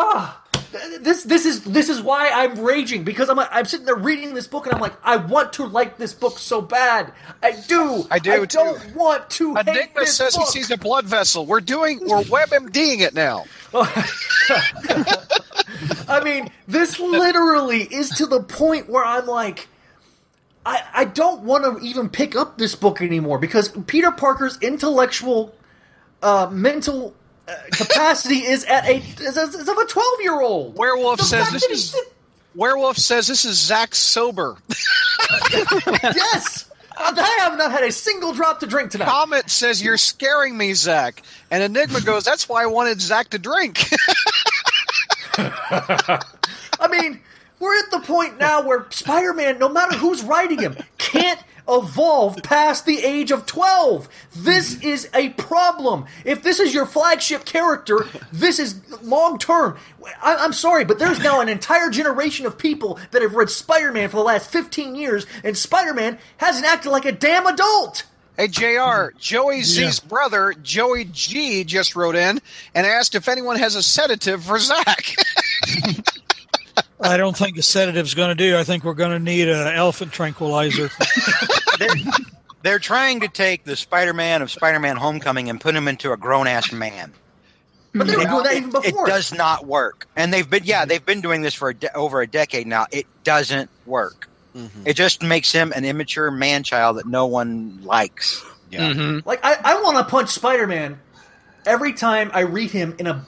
This. This is this is why I'm raging because I'm I'm sitting there reading this book and I'm like I want to like this book so bad. I do.
I do,
I
too.
don't want to hate
Enigma
this
says
book.
he sees a blood vessel. We're doing we're WebMDing it now.
I mean, this literally is to the point where I'm like, I, I don't want to even pick up this book anymore because Peter Parker's intellectual, uh, mental uh, capacity is at a is, is of a twelve year old.
Werewolf
The
says this is
did-
Werewolf says this is Zach sober.
yes. I have not had a single drop to drink tonight.
Comet says you're scaring me, Zach. And Enigma goes, that's why I wanted Zach to drink.
I mean, we're at the point now where Spider Man, no matter who's writing him, can't evolve past the age of 12. This mm-hmm. is a problem. If this is your flagship character, this is long term. I- I'm sorry, but there's now an entire generation of people that have read Spider Man for the last 15 years, and Spider Man hasn't acted like a damn adult.
hey, JR, Joey Z's brother, Joey G, just wrote in and asked if anyone has a sedative for Zach.
I don't think a sedative's going to do. I think we're going to need an elephant tranquilizer.
They're, they're trying to take the Spider-Man of Spider-Man Homecoming and put him into a grown-ass man.
But they were doing that
It,
even
it does not work, and they've been yeah they've been doing this for a de- over a decade now. It doesn't work. Mm-hmm. It just makes him an immature man child that no one likes. Mm-hmm.
Like I, I want to punch Spider Man every time I read him in a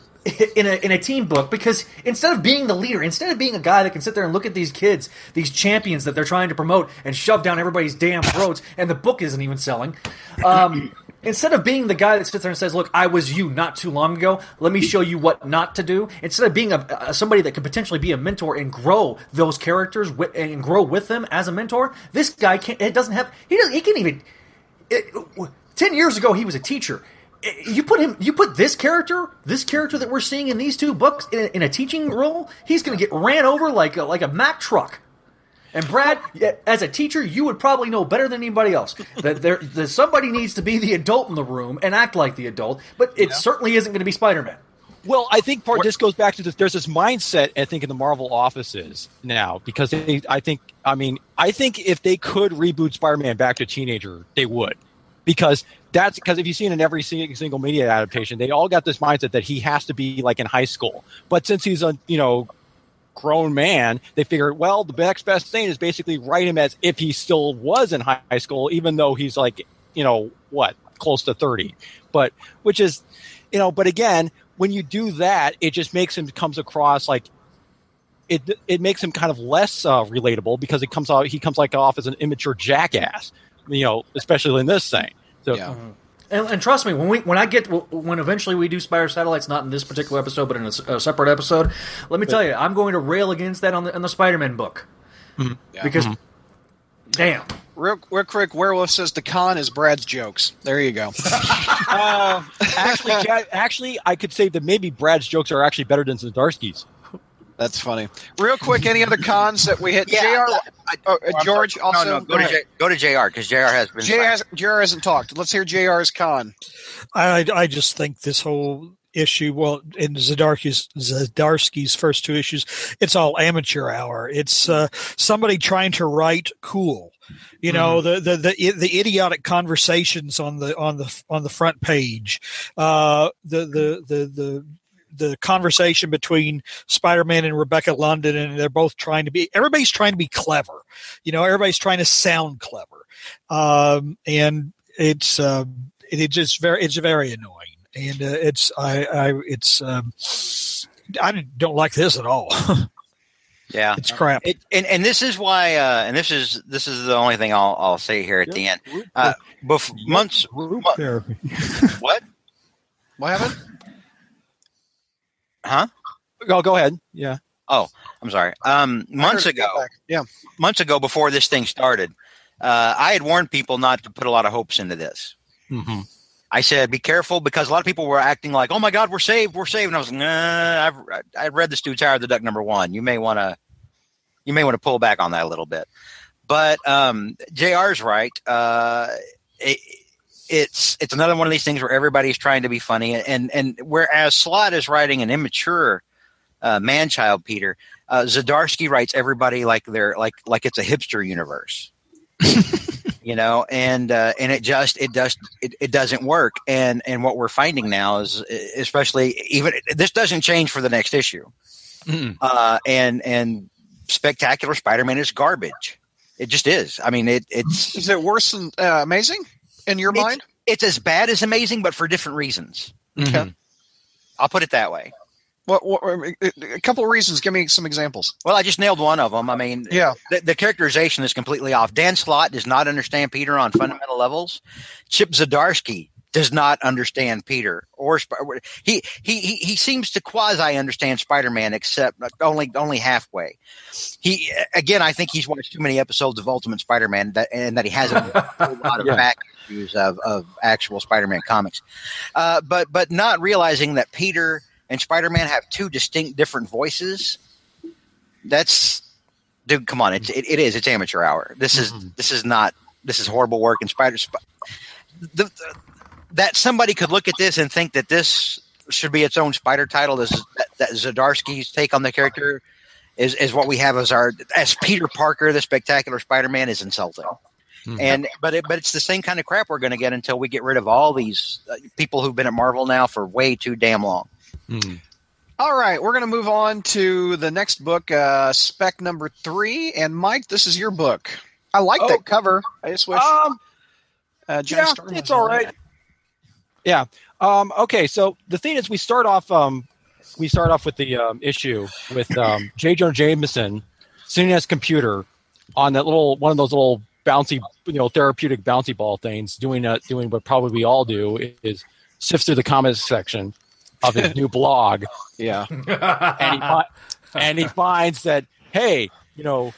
in a in a team book because instead of being the leader, instead of being a guy that can sit there and look at these kids, these champions that they're trying to promote and shove down everybody's damn throats, and the book isn't even selling. Um, instead of being the guy that sits there and says, "Look, I was you not too long ago. Let me show you what not to do." Instead of being a, a somebody that could potentially be a mentor and grow those characters with, and grow with them as a mentor, this guy can't. It doesn't have. He doesn't. He can't even it, ten years ago he was a teacher. You put him, you put this character, this character that we're seeing in these two books in a, in a teaching role, he's going to get ran over like a, like a Mack truck. And Brad, as a teacher, you would probably know better than anybody else that there that somebody needs to be the adult in the room and act like the adult. But it certainly isn't going to be Spider Man.
Well, I think part this goes back to this. There's this mindset I think in the Marvel offices now because they, I think, I mean, I think if they could reboot Spider-Man back to teenager, they would, because that's because if you've seen in every si- single media adaptation, they all got this mindset that he has to be like in high school. But since he's a you know grown man, they figured, well, the next best thing is basically write him as if he still was in high school, even though he's like, you know, what, close to 30. But, which is, you know, but again, when you do that, it just makes him comes across like, it, it makes him kind of less uh, relatable because it comes out he comes like off as an immature jackass you know, especially in this thing. So
Yeah. Mm-hmm.
And, and trust me, when we when I get when eventually we do Spider Satellites, not in this particular episode, but in a separate episode, let me tell you, I'm going to rail against that on the on the Spider-Man book mm-hmm. because, mm-hmm. damn,
Real, real quick, Werewolf says the con is Brad's jokes. There you go.
uh, actually, actually, I could say that maybe Brad's jokes are actually better than Zdarsky's.
That's funny. Real quick, any other cons that we hit?
Yeah,
Jr.
I-
oh, uh, George
sorry.
also.
no, no, go, to J, go to Jr. because Jr. has been
Jr. Has, Jr. hasn't talked. Let's hear Jr's con.
I I just think this whole issue, well, in Zdarsky's Zdarsky's first two issues, it's all amateur hour. It's uh, somebody trying to write cool. You know the, the the the idiotic conversations on the on the on the front page, uh, the the the the the conversation between Spider-Man and Rebecca London, and they're both trying to be. Everybody's trying to be clever. You know, everybody's trying to sound clever, um, and it's uh, it, it's just very it's very annoying, and uh, it's I, I it's um, I don't like this at all.
Yeah.
it's crap.
It, and and this is why, uh, and this is this is the only thing I'll I'll say here at the end. Uh, bef- months,
Group
mo-
therapy.
what?
What happened?
Huh?
Go go ahead. Yeah.
Oh, I'm sorry. Um, months
I heard it
ago.
Yeah.
months ago, before this thing started, uh, I had warned people not to put a lot of hopes into this.
Mm-hmm.
I said, "Be careful," because a lot of people were acting like, "Oh my God, we're saved, we're saved," and I was, like, "Nah, I've I read the Stu Tower, of the Duck number one. You may want to, you may want to pull back on that a little bit." But um, Jr's right. Uh, it, it's it's another one of these things where everybody's trying to be funny, and and whereas Slott is writing an immature uh, man child Peter, uh, Zdarsky writes everybody like they're like like it's a hipster universe. you know and uh, and it just it does it, it doesn't work. And and what we're finding now is especially even this doesn't change for the next issue.
Mm-mm.
uh, and and spectacular spider-man is garbage. It just is. I mean it it's
Is it worse than uh, Amazing in your
It's-
mind?
it's as bad as amazing but for different reasons mm-hmm.
Okay.
i'll put it that way
What, what, a couple of reasons. Give me some examples.
well i just nailed one of them i mean
Yeah.
the, the characterization is completely off. Dan Slott does not understand Peter on fundamental levels. Chip Zdarsky does not understand Peter or Sp- he he he, seems to quasi understand Spider-Man except only only halfway. He again, I think he's watched too many episodes of Ultimate Spider-Man that, and that he hasn't a lot of
Yeah.
back issues of, of actual Spider-Man comics. Uh, but but not realizing that Peter and Spider-Man have two distinct different voices. That's dude, come on! It's, it, it is. It's amateur hour. This is this is not. This is horrible work. And Spider, Sp- the, the, that somebody could look at this and think that this should be its own Spider title. Is that, that Zdarsky's take on the character is is what we have as our as Peter Parker, the Spectacular Spider-Man, is insulting.
Mhm.
And but it, but it's the same kind of crap we're going to get until we get rid of all these uh, people who've been at Marvel now for way too damn long.
Mhm.
All right, we're going to move on to the next book, uh, spec number three. And Mike, this is your book. I like
Oh.
that cover. I just wish
Um,
uh,
yeah,
Storm
it's all right.
on
right. Yeah. Um, okay. So the thing is, we start off. Um, we start off with the um, issue with um, J. Jonah Jameson sitting at his computer on that little one of those little bouncy, you know, therapeutic bouncy ball things, doing uh, doing what probably we all do is sift through the comments section of his new blog,
Yeah.
and he and he finds that hey, you know.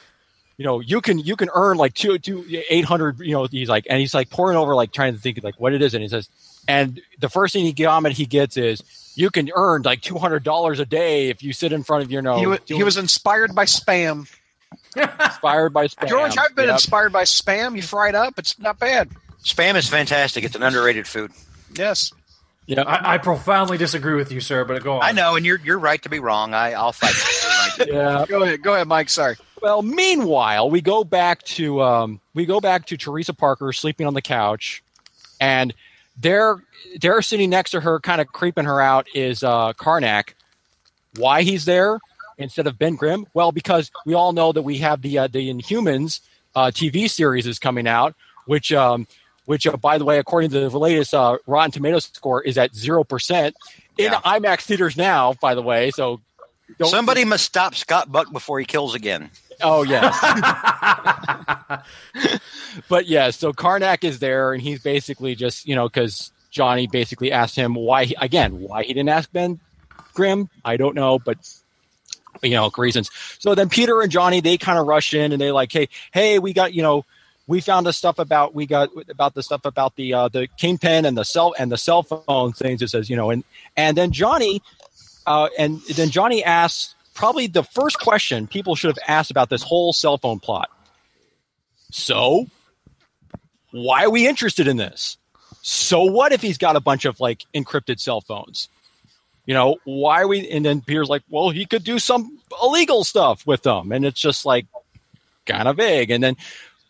You know, you can you can earn like two two eight hundred. You know, he's like, and he's like pouring over, like trying to think like what it is, and he says, and the first thing he comment he gets is you can earn like two hundred dollars a day if you sit in front of your know
he, wa- he was inspired by spam.
inspired by spam.
George, I've been
Yep.
inspired by spam. You fry it up. It's not bad.
Spam is fantastic. It's an underrated food.
Yes.
Yep.
I, I profoundly disagree with you, sir. But go on.
I know, and you're you're right to be wrong. I I'll fight. you.
Yeah.
Go ahead. Go ahead, Mike. Sorry.
Well, meanwhile, we go back to um, we go back to Teresa Parker sleeping on the couch, and there, there sitting next to her, kind of creeping her out, is uh, Karnak. Why he's there instead of Ben Grimm? Well, because we all know that we have the uh, the Inhumans uh, TV series is coming out, which um, which uh, by the way, according to the latest uh, Rotten Tomatoes score, is at zero percent in
Yeah.
IMAX theaters now. By the way, so don't-
Somebody must stop Scott Buck before he kills again.
Oh yes. but yeah, so Karnak is there, and he's basically just you know because Johnny basically asked him why he, again why he didn't ask Ben Grimm. I don't know, but you know reasons. So then Peter and Johnny they kind of rush in and they like, hey, hey, we got you know we found the stuff about we got about the stuff about the uh, the kingpin and the cell and the cell phone things. It says you know and and then Johnny uh, and then Johnny asks probably the first question people should have asked about this whole cell phone plot. So, why are we interested in this? So what if he's got a bunch of like encrypted cell phones? You know, why are we? And then Peter's like, well, he could do some illegal stuff with them, and it's just like kind of vague. And then,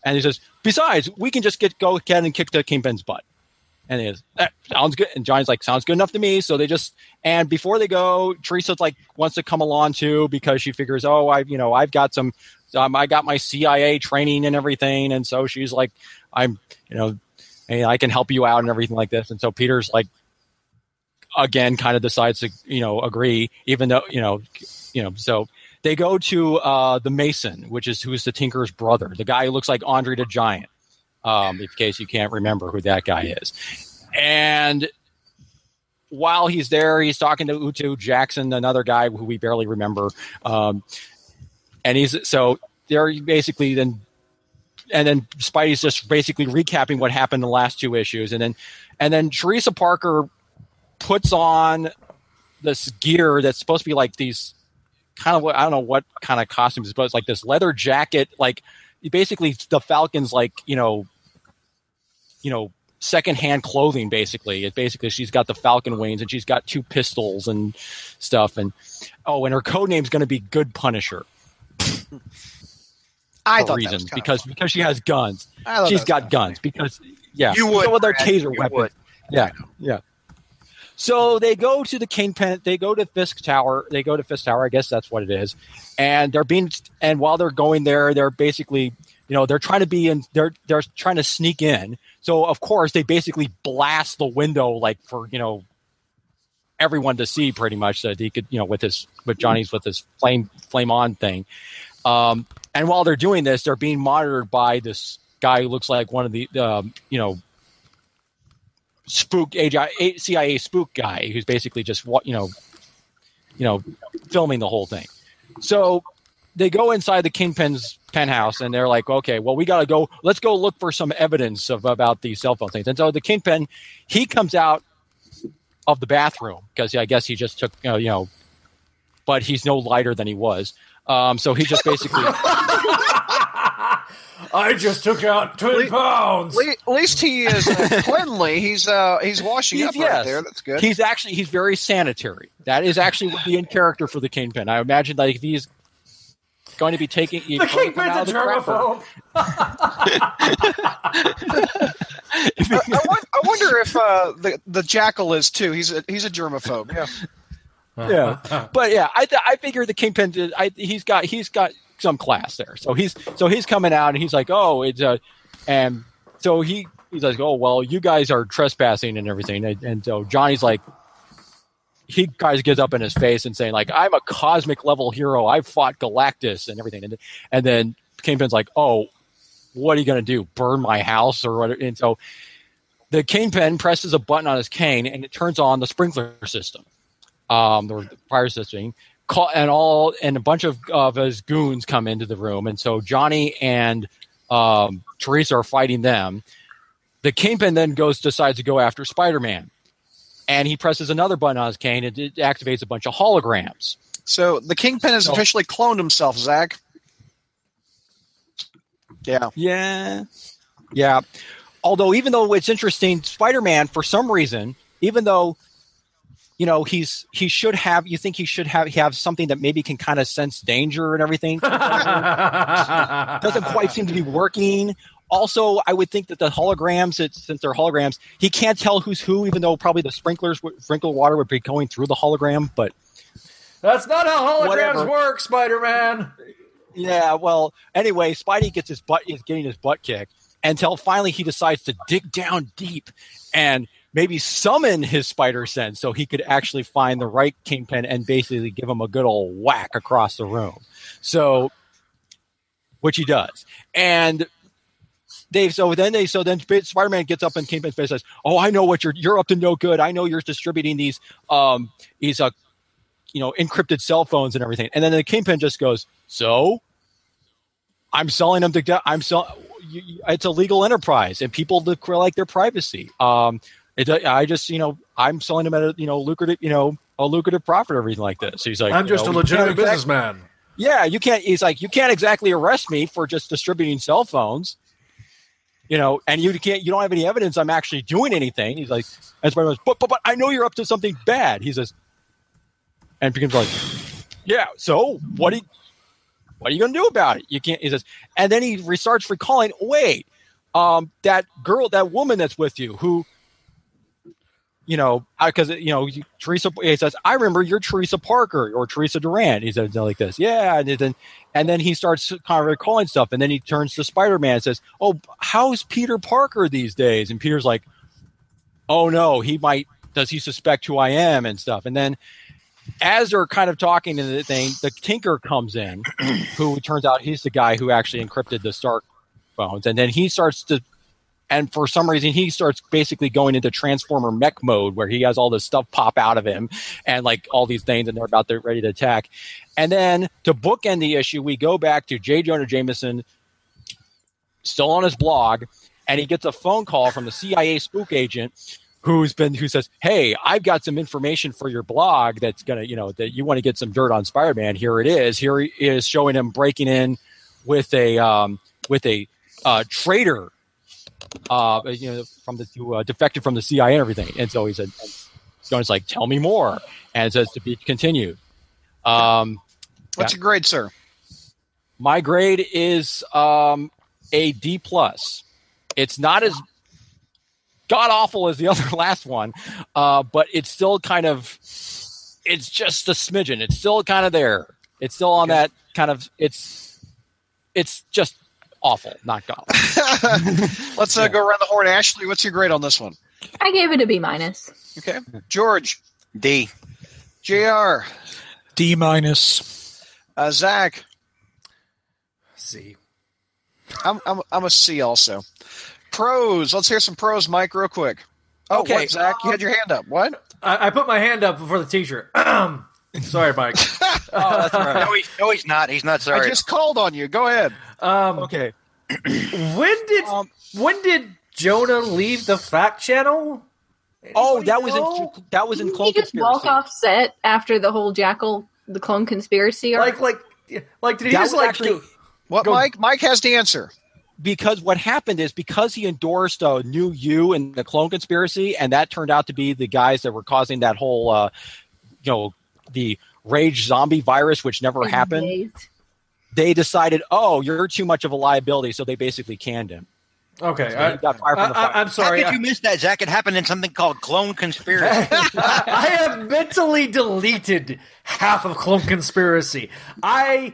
and he says, besides, we can just get go ahead and kick the kingpin's butt. And that sounds good. And Johnny's like, sounds good enough to me. So they just and before they go, Teresa's like wants to come along too because she figures, oh, I've you know I've got some, um, I got my CIA training and everything, and so she's like, I'm you know, I can help you out and everything like this. And so Peter's like, again, kind of decides to you know agree, even though you know, you know, so they go to uh, the Mason, which is who's the Tinker's brother, the guy who looks like Andre the Giant um, in case you can't remember who that guy is. And while he's there, he's talking to Utu Jackson, another guy who we barely remember. Um, and he's so they're basically then, and then Spidey's just basically recapping what happened in the last two issues, and then and then Teresa Parker puts on this gear that's supposed to be like these kind of I don't know what kind of costumes, but it's like this leather jacket, like basically the Falcons like you know, you know, secondhand clothing. Basically, it basically she's got the Falcon wings and she's got two pistols and stuff. And oh, and her code name's going to be Good Punisher.
I
for
thought
reasons
that
because because she has guns.
I thought that
got
kinda
guns because yeah,
You would,
go with their taser
you
weapons.
would.
Yeah, yeah. So they go to the Kingpin. They go to Fisk Tower. They go to Fisk Tower. I guess that's what it is. And they're being. And while they're going there, they're basically, you know, they're trying to be in. They're they're trying to sneak in. So of course they basically blast the window like for you know everyone to see pretty much that he could you know with his with Johnny's with his flame flame on thing. Um, and while they're doing this, they're being monitored by this guy who looks like one of the um, you know spook CIA spook guy who's basically just wa- you know you know filming the whole thing. So they go inside the kingpin's penthouse and they're like, okay, well we got to go. Let's go look for some evidence of about these cell phone things. And so the kingpin he comes out of the bathroom because I guess he just took uh, you know, but he's no lighter than he was. Um, so he just basically
I just took out ten pounds.
Le- At least he is uh, cleanly. He's uh he's washing
He's-
up right there. That's good.
He's actually he's very sanitary. That is actually would be in character for the kingpin. I imagine like if he's going to be taking
the kingpin's a germaphobe.
I, I, I wonder if uh, the the jackal is too. He's a he's a germaphobe. Yeah.
yeah, but yeah, I th- I figure the kingpin. Did, I he's got he's got some class there. So he's so he's coming out and he's like, oh, it's a, and so he he's like, oh well, you guys are trespassing and everything, and, and so Johnny's like. He guys gets up in his face and saying like I'm a cosmic level hero. I've fought Galactus and everything, and and then Kingpin's like, oh, what are you to do? Burn my house or what? And so the Kingpin presses a button on his cane and it turns on the sprinkler system, um, the fire system. Call, and all and a bunch of, of his goons come into the room, and so Johnny and um, Teresa are fighting them. The Kingpin then goes decides to go after Spider Man, and he presses another button on his cane and it activates a bunch of holograms.
So the kingpin has
Oh.
officially cloned himself, Zach. Yeah.
Yeah. Yeah. Although, even though it's interesting, Spider Man, for some reason, even though, you know, he's he should have, you think he should have have something that maybe can kind of sense danger and everything, doesn't quite seem to be working. Also, I would think that the holograms, it's, since they're holograms, he can't tell who's who, even though probably the sprinklers, would, sprinkler water would be going through the hologram. But
That's not how holograms
Whatever.
work, Spider Man.
Yeah, well, anyway, Spidey gets his butt is getting his butt kicked until finally he decides to dig down deep and maybe summon his spider sense so he could actually find the right kingpin and basically give him a good old whack across the room. So which he does. And Dave, so then they, so then Spider Man gets up and Kingpin's face and says, "Oh, I know what you're you're up to. No good. I know you're distributing these um these uh you know encrypted cell phones and everything." And then the Kingpin just goes, "So." I'm selling them to. I'm selling. It's a legal enterprise, and people like their privacy. Um, it, I just, you know, I'm selling them at a, you know, lucrative, you know, a lucrative profit or everything like this. So he's like,
I'm just
know,
a legitimate businessman.
Yeah, you can't. He's like, you can't exactly arrest me for just distributing cell phones. You know, and you can't. You don't have any evidence I'm actually doing anything. He's like, and Spider but, but but I know you're up to something bad. He says, and becomes like, yeah. So what do you, what are you going to do about it? You can't. He says, and then he restarts recalling. Wait, um, that girl, that woman that's with you, who you know, because you know, Teresa. He says, "I remember you're Teresa Parker or Teresa Durand." He says like this, yeah, and then and then he starts kind of recalling stuff, and then he turns to Spider Man and says, "Oh, how's Peter Parker these days?" And Peter's like, "Oh no, he might. Does he suspect who I am and stuff?" And then as they're kind of talking to the thing, the Tinker comes in, who turns out he's the guy who actually encrypted the Stark phones, and then he starts to and for some reason he starts basically going into transformer mech mode where he has all this stuff pop out of him and like all these things and they're about to ready to attack. And then to bookend the issue we go back to j. Jonah jameson still on his blog and he gets a phone call from the cia spook agent who's been who says hey i've got some information for your blog that's gonna you know that you want to get some dirt on spider-man. Here it is. Here he is showing him breaking in with a um, with a uh, traitor uh, you know, from the who uh, defected from the CIA and everything. And so he said, Jonah's like, tell me more, and it says to be continued. Um,
What's
yeah.
your grade, sir?
My grade is um, a D plus. It's not as god awful as the other last one, uh, but it's still kind of. It's just a smidgen. It's still kind of there. It's still on that kind of. It's. It's just awful, not god.
Let's uh, go around the horn. Ashley, what's your grade on this one?
I gave it a B minus.
Okay, George,
D.
Jr.,
D minus.
uh, Zach.
C.
I'm, I'm I'm a C also. Pros. Let's hear some pros, Mike, real quick. Oh,
Okay.
what, Zach, you had your hand up. What?
I, I put my hand up before the T-shirt. Sorry, Mike.
oh, that's all right.
No, he, no, he's not. He's not sorry.
I just called on you. Go ahead.
Um,
Okay.
when did
Um,
when did Jonah leave the fact channel?
Oh, that was
know?
in that was in
Didn't
Clone
he just walk
Conspiracy.
off set after the whole Jackal, the clone conspiracy? arc?
Like like like did he
That
just like
actually-
go-
What,
Go-
Mike? Mike has the answer.
because what happened is because he endorsed a new you in the clone conspiracy, and that turned out to be the guys that were causing that whole, uh, you know, the rage zombie virus, which never happened.
Days.
They decided, oh, you're too much of a liability, so they basically canned him.
Okay,
So
I,
he got fired from the
I,
fact-
am
How
sorry.
did you miss that, Zach? It happened in something called Clone Conspiracy.
I, I have mentally deleted half of Clone Conspiracy. I.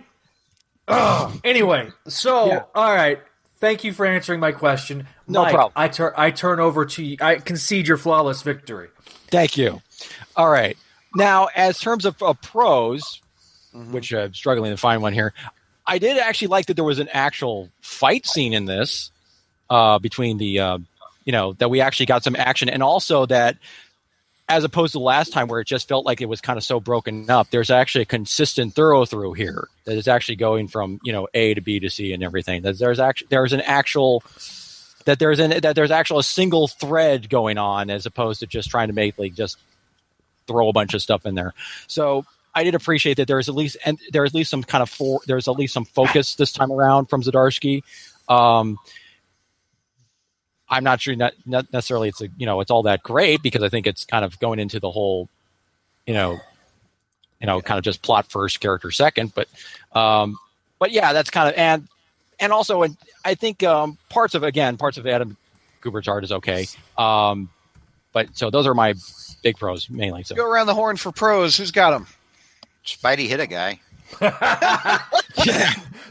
Ugh. Anyway, so
Yeah.
all right. Thank you for answering my question.
No
Mike,
problem.
I turn I turn over to you. I concede your flawless victory.
Thank you. All right. Now, as terms of, of pros, which I'm struggling to find one here, I did actually like that there was an actual fight scene in this uh, between the, uh, you know, that we actually got some action, and also that as opposed to last time where it just felt like it was kind of so broken up, there's actually a consistent thorough through here that is actually going from you know A to B to C and everything. That there's actually there's an actual that there's an that there's actual a single thread going on as opposed to just trying to make like just throw a bunch of stuff in there. So I did appreciate that there's at least and there's at least some kind of for there's at least some focus this time around from Zdarsky. Um, I'm not sure not, not necessarily it's a you know it's all that great because I think it's kind of going into the whole you know you know kind of just plot first character second but um but yeah that's kind of and and also and I think um parts of again parts of Adam Kubert's art is okay um but so those are my big pros mainly so
Go around the horn for pros. Who's got them?
Spidey hit a guy.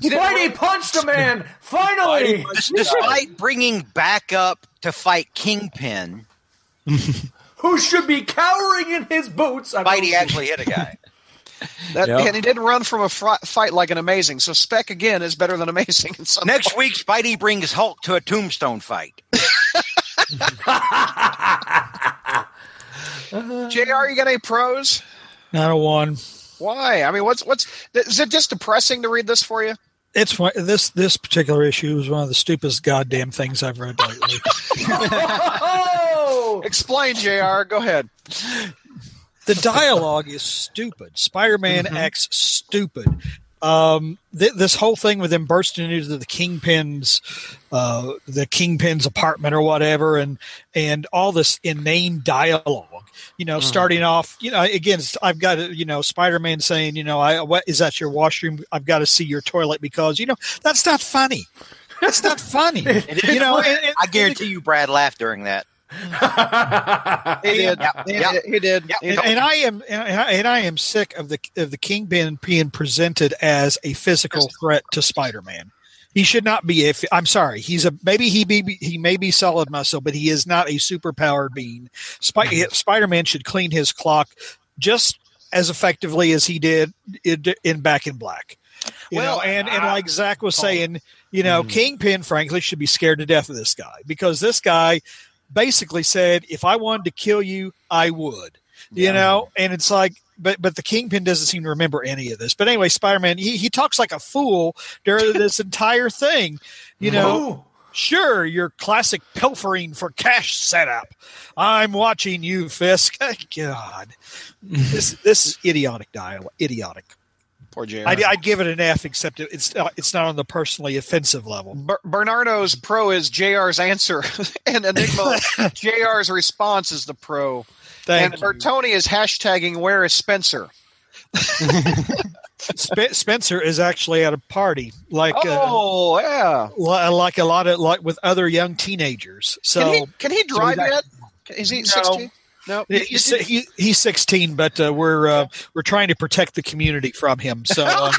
Spidey punched a man. Finally,
Des- Despite bringing back up to fight Kingpin,
who should be cowering in his boots? I
Spidey
mean-
actually hit a guy.
That,
Yep.
And he didn't run from a fri- fight like an amazing. So spec again is better than amazing. In some
Next week, Spidey brings Hulk to a tombstone fight. Uh-huh.
Jr. You got any pros?
Not a one.
Why? I mean, what's what's is it just depressing to read this for you?
It's one, this this particular issue is one of the stupidest goddamn things I've read lately.
Oh!
Explain, Jr. Go ahead.
the dialogue is stupid. Spider-Man mm-hmm. acts stupid. Um, th- this whole thing with him bursting into the Kingpin's, uh, the Kingpin's apartment or whatever, and and all this inane dialogue. You know, starting off, you know, again, I've got you know, Spider-Man saying, you know, I what is that your washroom? I've got to see your toilet because you know that's not funny. That's not funny. you know, and- and-
I guarantee you, Brad laughed during that.
He did.
Yeah,
He,
yeah.
did. he did.
Yeah.
And, and I am and I, am sick of the of the Kingpin being presented as a physical threat to Spider-Man. He should not be. If I'm sorry, he's a maybe he be he may be solid muscle, but he is not a superpowered being. Spy, mm-hmm. Spider-Man should clean his clock just as effectively as he did in, in Back in Black. You
Well,
know, and and like Zach was saying, you know, mm-hmm. Kingpin, frankly, should be scared to death of this guy because this guy basically said, if I wanted to kill you, I would. You know, and it's like, but but the Kingpin doesn't seem to remember any of this. But anyway, Spider Man, he he talks like a fool during this entire thing. You know, sure, your classic pilfering for cash setup. I'm watching you, Fisk. God, this this is idiotic dialogue. Idiotic.
Poor Jr.
I'd, I'd give it an F, except it's uh, it's not on the personally offensive level.
Ber- Bernardo's pro is JR's answer, and Enigma JR's response is the pro.
Thank
and
you.
Bertoni is hashtagging where is Spencer?
Spe- Spencer is actually at a party, like uh,
Oh yeah.
li- like a lot of like with other young teenagers. So
Can he can he drive
he's
yet? Is he
No.
sixteen? No.
he's, he, he's 16, but uh, we're uh, we're trying to protect the community from him. So uh,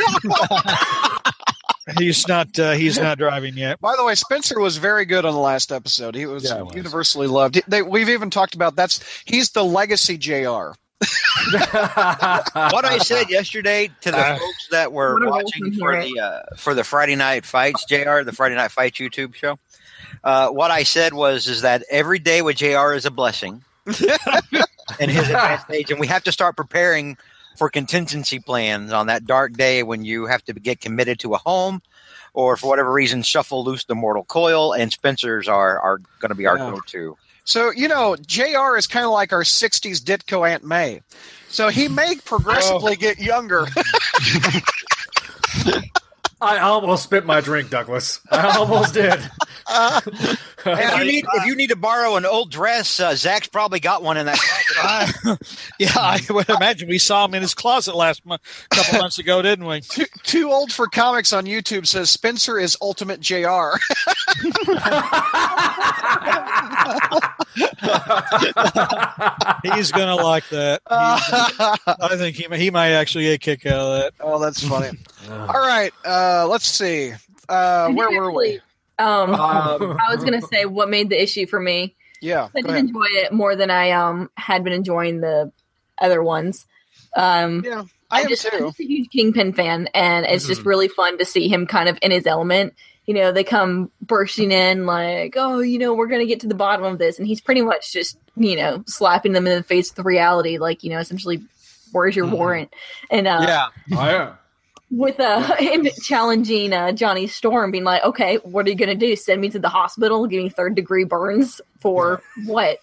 he's not uh, he's not driving yet.
By the way, Spencer was very good on the last episode. He was,
Yeah, was.
universally loved. They, we've even talked about that's he's the legacy JR.
what I said yesterday to the
Uh,
folks that were watching for
here.
the uh, for the Friday Night Fights, Jr. the Friday Night Fights YouTube show. Uh, what I said was is that every day with Jr. is a blessing in his advanced age, and we have to start preparing for contingency plans on that dark day when you have to get committed to a home. Or for whatever reason, shuffle loose the mortal coil, and Spencer's are are going to be our
Yeah.
go-to.
So you know, JR is kind of like our '60s Ditko Aunt May. So he may progressively oh. get younger.
I almost spit my drink, Douglas. I almost did.
If you need if you need to borrow an old dress, uh, Zach's probably got one in that closet.
I, yeah, I would imagine we saw him in his closet last month, a couple months ago, didn't we?
too, too old for comics on YouTube says Spencer is ultimate JR.
He's gonna like that. He's- I think he may- he might actually get a kick out of that.
oh, that's funny. All right, uh, let's see. Uh, where were we?
Um,
Um,
I was gonna say what made the issue for me.
yeah,
I did
ahead.
enjoy it more than I um had been enjoying the other ones. Um,
Yeah, I am
just, I'm just a huge Kingpin fan, and it's just really fun to see him kind of in his element. You know, they come bursting in like, "Oh, you know, we're going to get to the bottom of this," and he's pretty much just, you know, slapping them in the face with reality, like, you know, essentially, "Where's your warrant?" And uh,
Yeah,
Oh, yeah.
With uh, him challenging uh, Johnny Storm, being like, "Okay, what are you going to do? Send me to the hospital? Give me third degree burns for what?"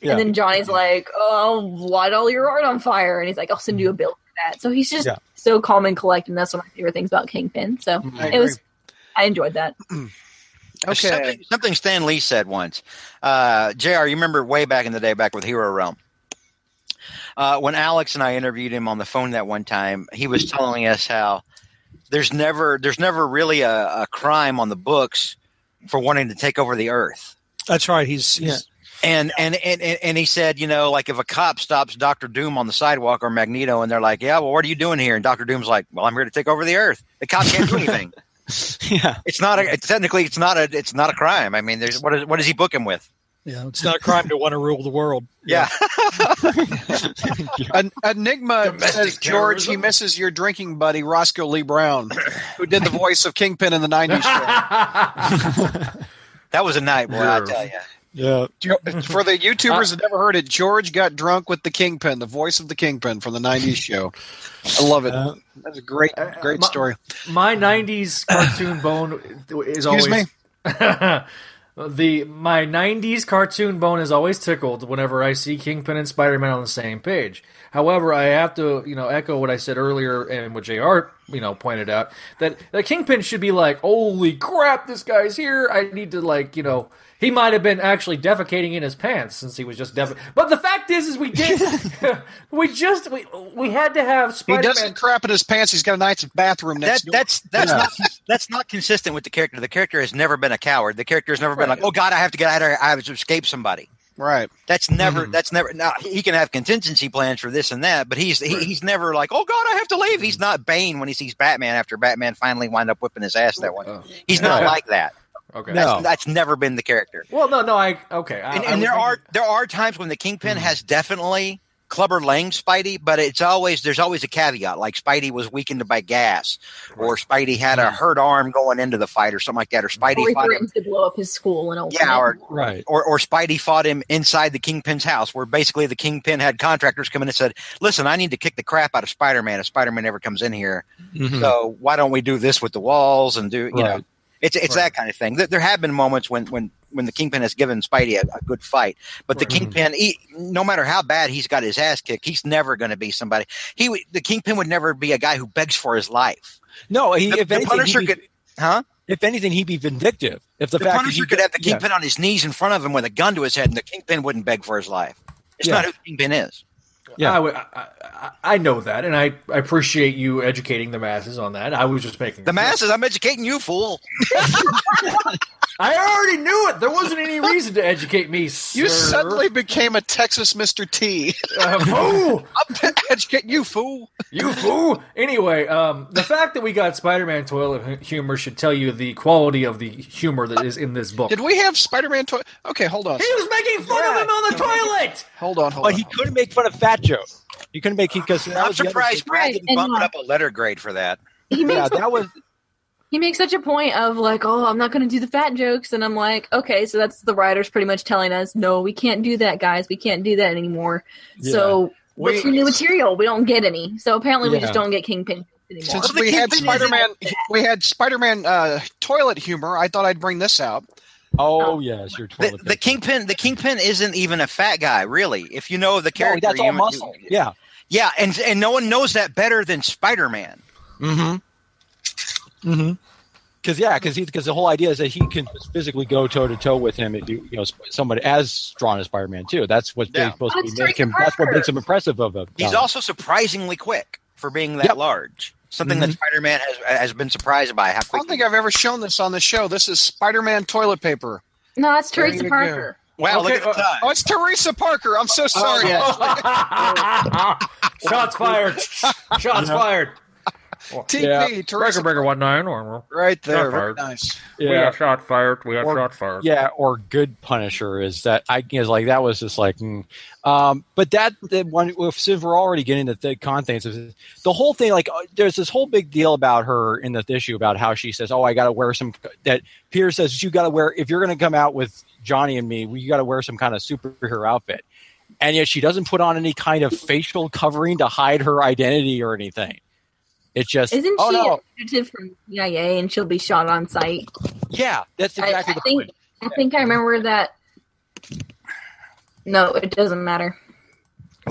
Yeah.
And then Johnny's like, "Oh, light all your art on fire," and he's like, "I'll send you a bill for that." So he's just
Yeah.
so calm and collected. And that's one of my favorite things about Kingpin. So
I
it was, I enjoyed that.
Okay.
Something, something Stan Lee said once. Uh, Jr. You remember way back in the day, back with Hero Realm. Uh, when Alex and I interviewed him on the phone that one time, he was telling us how there's never there's never really a, a crime on the books for wanting to take over the earth.
That's right. He's, he's
And and, and and and he said, you know, like if a cop stops Doctor Doom on the sidewalk or Magneto, and they're like, "Yeah, well, what are you doing here?" and Doctor Doom's like, "Well, I'm here to take over the Earth." The cop can't do anything.
yeah.
it's not a it's, technically it's not a it's not a crime. I mean, there's what is what does he book him with?
Yeah, it's not a crime to want to rule the world.
Yeah.
En- Enigma
Domestic
says George he misses your drinking buddy Roscoe Lee Browne, who did the voice of Kingpin in the '90s show.
That was a night, boy. I tell you.
Yeah.
For the YouTubers that never heard it, George got drunk with the Kingpin, the voice of the Kingpin from the '90s show. I love it.
Uh,
That's a great, great
my-
story.
My '90s cartoon bone is
Excuse
always
me.
the my '90s cartoon bone is always tickled whenever I see Kingpin and Spider-Man on the same page. However, I have to you know echo what I said earlier and what Jr. you know pointed out that the Kingpin should be like, "Holy crap, this guy's here! I need to like you know." He might have been actually defecating in his pants since he was just def. But the fact is, is we did, we just we we had to have
He
Spider-Man.
doesn't crap in his pants. He's got a nice bathroom
That,
next door.
that's that's
Yeah.
not that's not consistent with the character. The character has never been a coward. The character has never been like, oh God, I have to get out of here. I have to escape somebody.
right.
That's never. Mm-hmm. That's never. Now he can have contingency plans for this and that, but he's he, he's never like, oh God, I have to leave. He's not Bane when he sees Batman after Batman finally wind up whipping his ass that way. Oh. He's not
Yeah.
like that.
Okay.
No.
That's, that's never been the character.
Well, no, no, I okay. I,
And, and
was
there are
thinking-
there are times when the Kingpin has definitely Clubber Lang Spidey, but it's always there's always a caveat. Like Spidey was weakened by gas, or Spidey had a hurt arm going into the fight, or something like that, or
Or
Spidey
he
fought him,
to blow up his school and
yeah, or
Right.
or, or Spidey fought him inside the Kingpin's house, where basically the Kingpin had contractors come in and said, "Listen, I need to kick the crap out of Spider Man if Spider Man ever comes in here.
Mhm.
So why don't we do this with the walls and do you know?" It's it's
Right.
that kind of thing. There, there have been moments when when when the Kingpin has given Spidey a, a good fight, but the
Right. Mm-hmm.
Kingpin, he, no matter how bad he's got his ass kicked, he's never going to be somebody. He the Kingpin would never be a guy who begs for his life.
No, he,
The,
if
the
anything,
Punisher
he'd be,
could, huh?
if anything, he'd be vindictive. If the,
The,
fact
Punisher
he
could have the
yeah.
Kingpin on his knees in front of him with a gun to his head, and the Kingpin wouldn't beg for his life. It's
Yeah.
not who the Kingpin is.
Yeah.
I, I, I, I know that, and I, I appreciate you educating the masses on that. I was just making
The masses, I'm educating you, fool.
I already knew it. There wasn't any reason to educate me. Sir.
You suddenly became a Texas Mr. T.
Uh, fool!
I'm educating you, fool.
You fool! Anyway, um, the fact that we got Spider-Man toilet humor should tell you the quality of the humor that is in this book.
Did we have Spider-Man toilet? Okay, hold on.
He was making fun of him on the toilet.
Hold on, hold
But
on.
But he couldn't make fun of Fat Joe. You couldn't make because
I'm surprised Brad
Right,
didn't
and,
bump it up a letter grade for that.
he
Yeah, that was
he makes such a point of like, oh, I'm not going to do the fat jokes, and I'm like, okay, so that's the writers pretty much telling us, no, we can't do that, guys, we can't do that anymore. So what's
We-
your new material? We don't get any. So apparently, we just don't get Kingpin anymore.
Since
Well, the
we had Spider-Man, we had Spider-Man uh, toilet humor. I thought I'd bring this out.
oh yes, your
The,
toilet.
the Kingpin, the Kingpin isn't even a fat guy, really. If you know the
No,
character,
that's all
you-
muscle.
you-
Yeah.
yeah, and and no one knows that better than Spider Man.
Mm-hmm. Mm-hmm. Because yeah, because because the whole idea is that he can physically go toe to toe with him if you you know someone as strong as Spider Man too. That's what's
Yeah.
supposed
Oh,
to be make
Teresa
him. That's what makes him impressive of him.
He's also surprisingly quick for being that
Yep.
large. Something that
Mhm.
Spider Man has has been surprised by how
I don't think I've ever shown this on the show. This is Spider-Man toilet paper.
no, that's
There
Teresa
you
Parker.
wow, look at the
uh,
time.
Oh, it's Teresa Parker. I'm so sorry.
Shots fired! Shots fired!
TP,
Yeah.
Teresa,
breaker one nine or
right there. Very nice.
yeah.
shot fired. We got
Or-
shot fired.
Yeah, or good Punisher is that I is like that was just like, mm. um, but that the one if since we're already getting into the contents of the whole thing, like uh, there's this whole big deal about her in the issue about how she says, "Oh, I got to wear some." That Peter says you got to wear if you're going to come out with Johnny and me, you got to wear some kind of superhero outfit, and yet she doesn't put on any kind of facial covering to hide her identity or anything. It's just,
Isn't
oh
she
no,
a fugitive from CIA and she'll be shot on sight?
yeah, that's exactly
I,
the
think
point.
I think I remember that. No, it doesn't matter.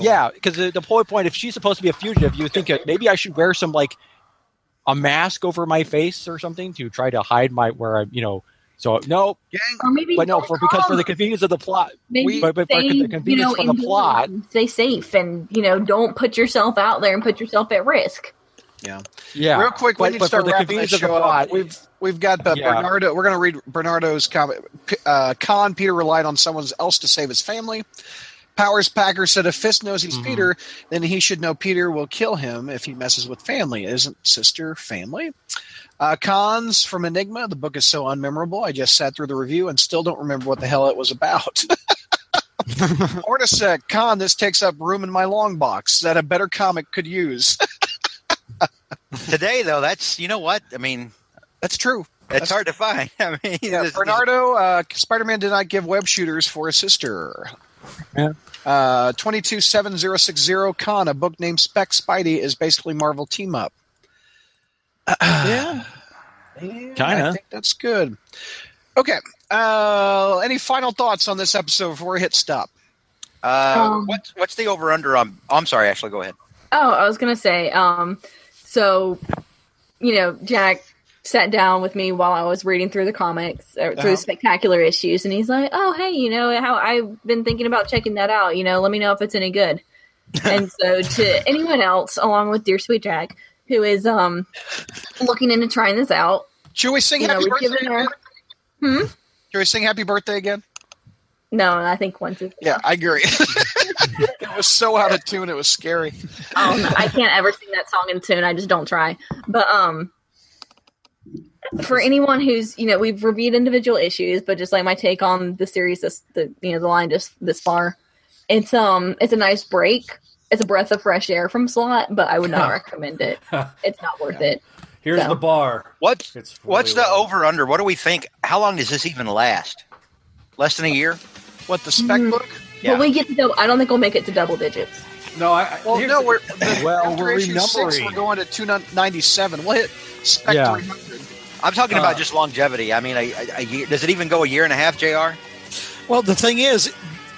Yeah, because the, the whole point, if she's supposed to be a fugitive, you think uh, maybe I should wear some like a mask over my face or something to try to hide my where I'm, you know. So no,
Or maybe
but no,
don't
for because for the convenience of the plot.
maybe
but- but for
stay,
the
you
convenience
know,
for the plot-
stay safe, and you know, don't put yourself out there and put yourself at risk.
Yeah, Yeah.
Real quick, we
but,
need to start wrapping this show
plot,
up. We've we've got uh,
Yeah.
Bernardo. We're going to read Bernardo's comment. Uh, Con Peter relied on someone else to save his family. Powers Packer said if Fisk knows he's
Mhm.
Peter, then he should know Peter will kill him if he messes with family. Isn't sister family? Uh, cons from Enigma. The book is so unmemorable. I just sat through the review and still don't remember what the hell it was about. Ortisec, con, this takes up room in my long box that a better comic could use.
Today, though, that's you know what I mean.
That's true.
It's hard to find. I mean,
Yeah,
this-
Bernardo, uh, Spider Man did not give web shooters for a sister.
Yeah.
Uh, 227060 Con, a book named Spec Spidey, is basically Marvel Team Up.
yeah.
Yeah,
Kinda.
I think that's good. Okay. Uh, any final thoughts on this episode before we hit stop?
uh,
Um,
what's what's the over under on? Oh, I'm sorry, Ashley. Go ahead.
Oh, I was gonna say, um, so you know, Jack sat down with me while I was reading through the comics or through
Uh-huh.
the spectacular issues, and he's like, "Oh, hey, you know, how I've been thinking about checking that out. You know, let me know if it's any good." and so, to anyone else, along with Dear Sweet Jack, who is um looking into trying this out,
Should we sing
you know,
Happy Birthday
her.
Should we sing Happy Birthday again?
No, I think once is.
Yeah, I agree. it was so out of tune, it was scary.
Um, I can't ever sing that song in tune. I just don't try. But um, for anyone who's you know we've reviewed individual issues, but just like my take on the series, this the you know the line just this far, it's um it's a nice break. It's a breath of fresh air from Slott, but I would not recommend it. It's not worth it.
Here's
So.
the bar.
What's
It's
what's the over under? What do we think? How long does this even last? Less than a year?
What, the spec
Mhm.
book?
Yeah.
But we get to double. I don't think we'll make it to double digits.
No, I. I-
Well, no,
the-
we're the,
Well,
after
we're
issue six, we're going to two ninety seven. We'll hit spec
Yeah.
three hundred.
I'm talking
Uh,
about just longevity. I mean, a, a, a year. Does it even go a year and a half, Jr?
Well, the thing is,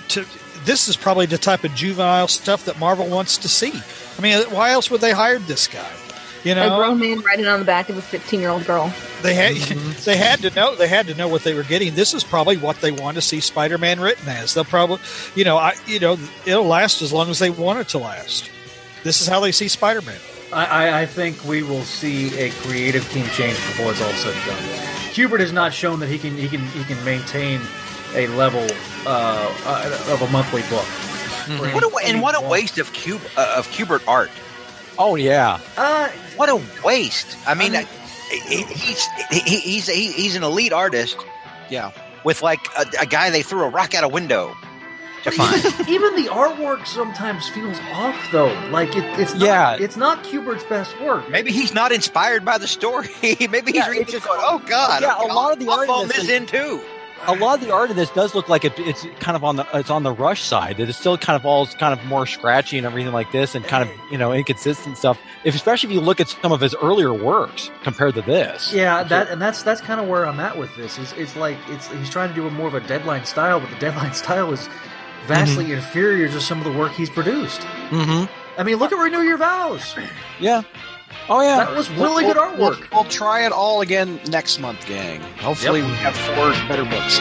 to, this is probably the type of juvenile stuff that Marvel wants to see. I mean, why else would they hired this guy? You know, A
grown man riding on the back of a fifteen-year-old girl.
they had
Mm-hmm.
they had to know they had to know what they were getting. This is probably what they want to see Spider-Man written as. They'll probably, you know, I you know, it'll last as long as they want it to last. This is how they see Spider-Man.
I, I, I think we will see a creative team change before it's all said and done. Kubert has not shown that he can he can he can maintain a level uh, uh, of a monthly book. For
What a, and what a waste of cube uh, of Kubert art.
Oh yeah.
Uh,
What a waste. I mean,
I mean-
he- he's he, he's he, he's an elite artist
Yeah.
with like a, a guy they threw a rock out a window to find.
even the artwork sometimes feels off though. Like it, it's not,
Yeah.
it's not Kubert's best work.
Maybe he's not inspired by the story. Maybe he's
Yeah,
reading
just-
going, "Oh God,
Yeah, a
I'll-
lot of the
I'll
art
phone
this
this
is-
in too."
A lot of the art in this does look like it, it's kind of on the it's on the rush side. It is still kind of all kind of more scratchy and everything like this, and kind of you know inconsistent stuff. If especially if you look at some of his earlier works compared to this.
Yeah, that and that's that's kind of where I'm at with this. Is it's like it's he's trying to do a more of a deadline style, but the deadline style is vastly inferior to some of the work he's produced.
Mm-hmm.
I mean, look at Renew Your Vows.
Yeah. Oh yeah.
That was really
We'll-
good artwork.
We'll, we'll try it all again next month, gang. Hopefully,
Yep.
we have four better books.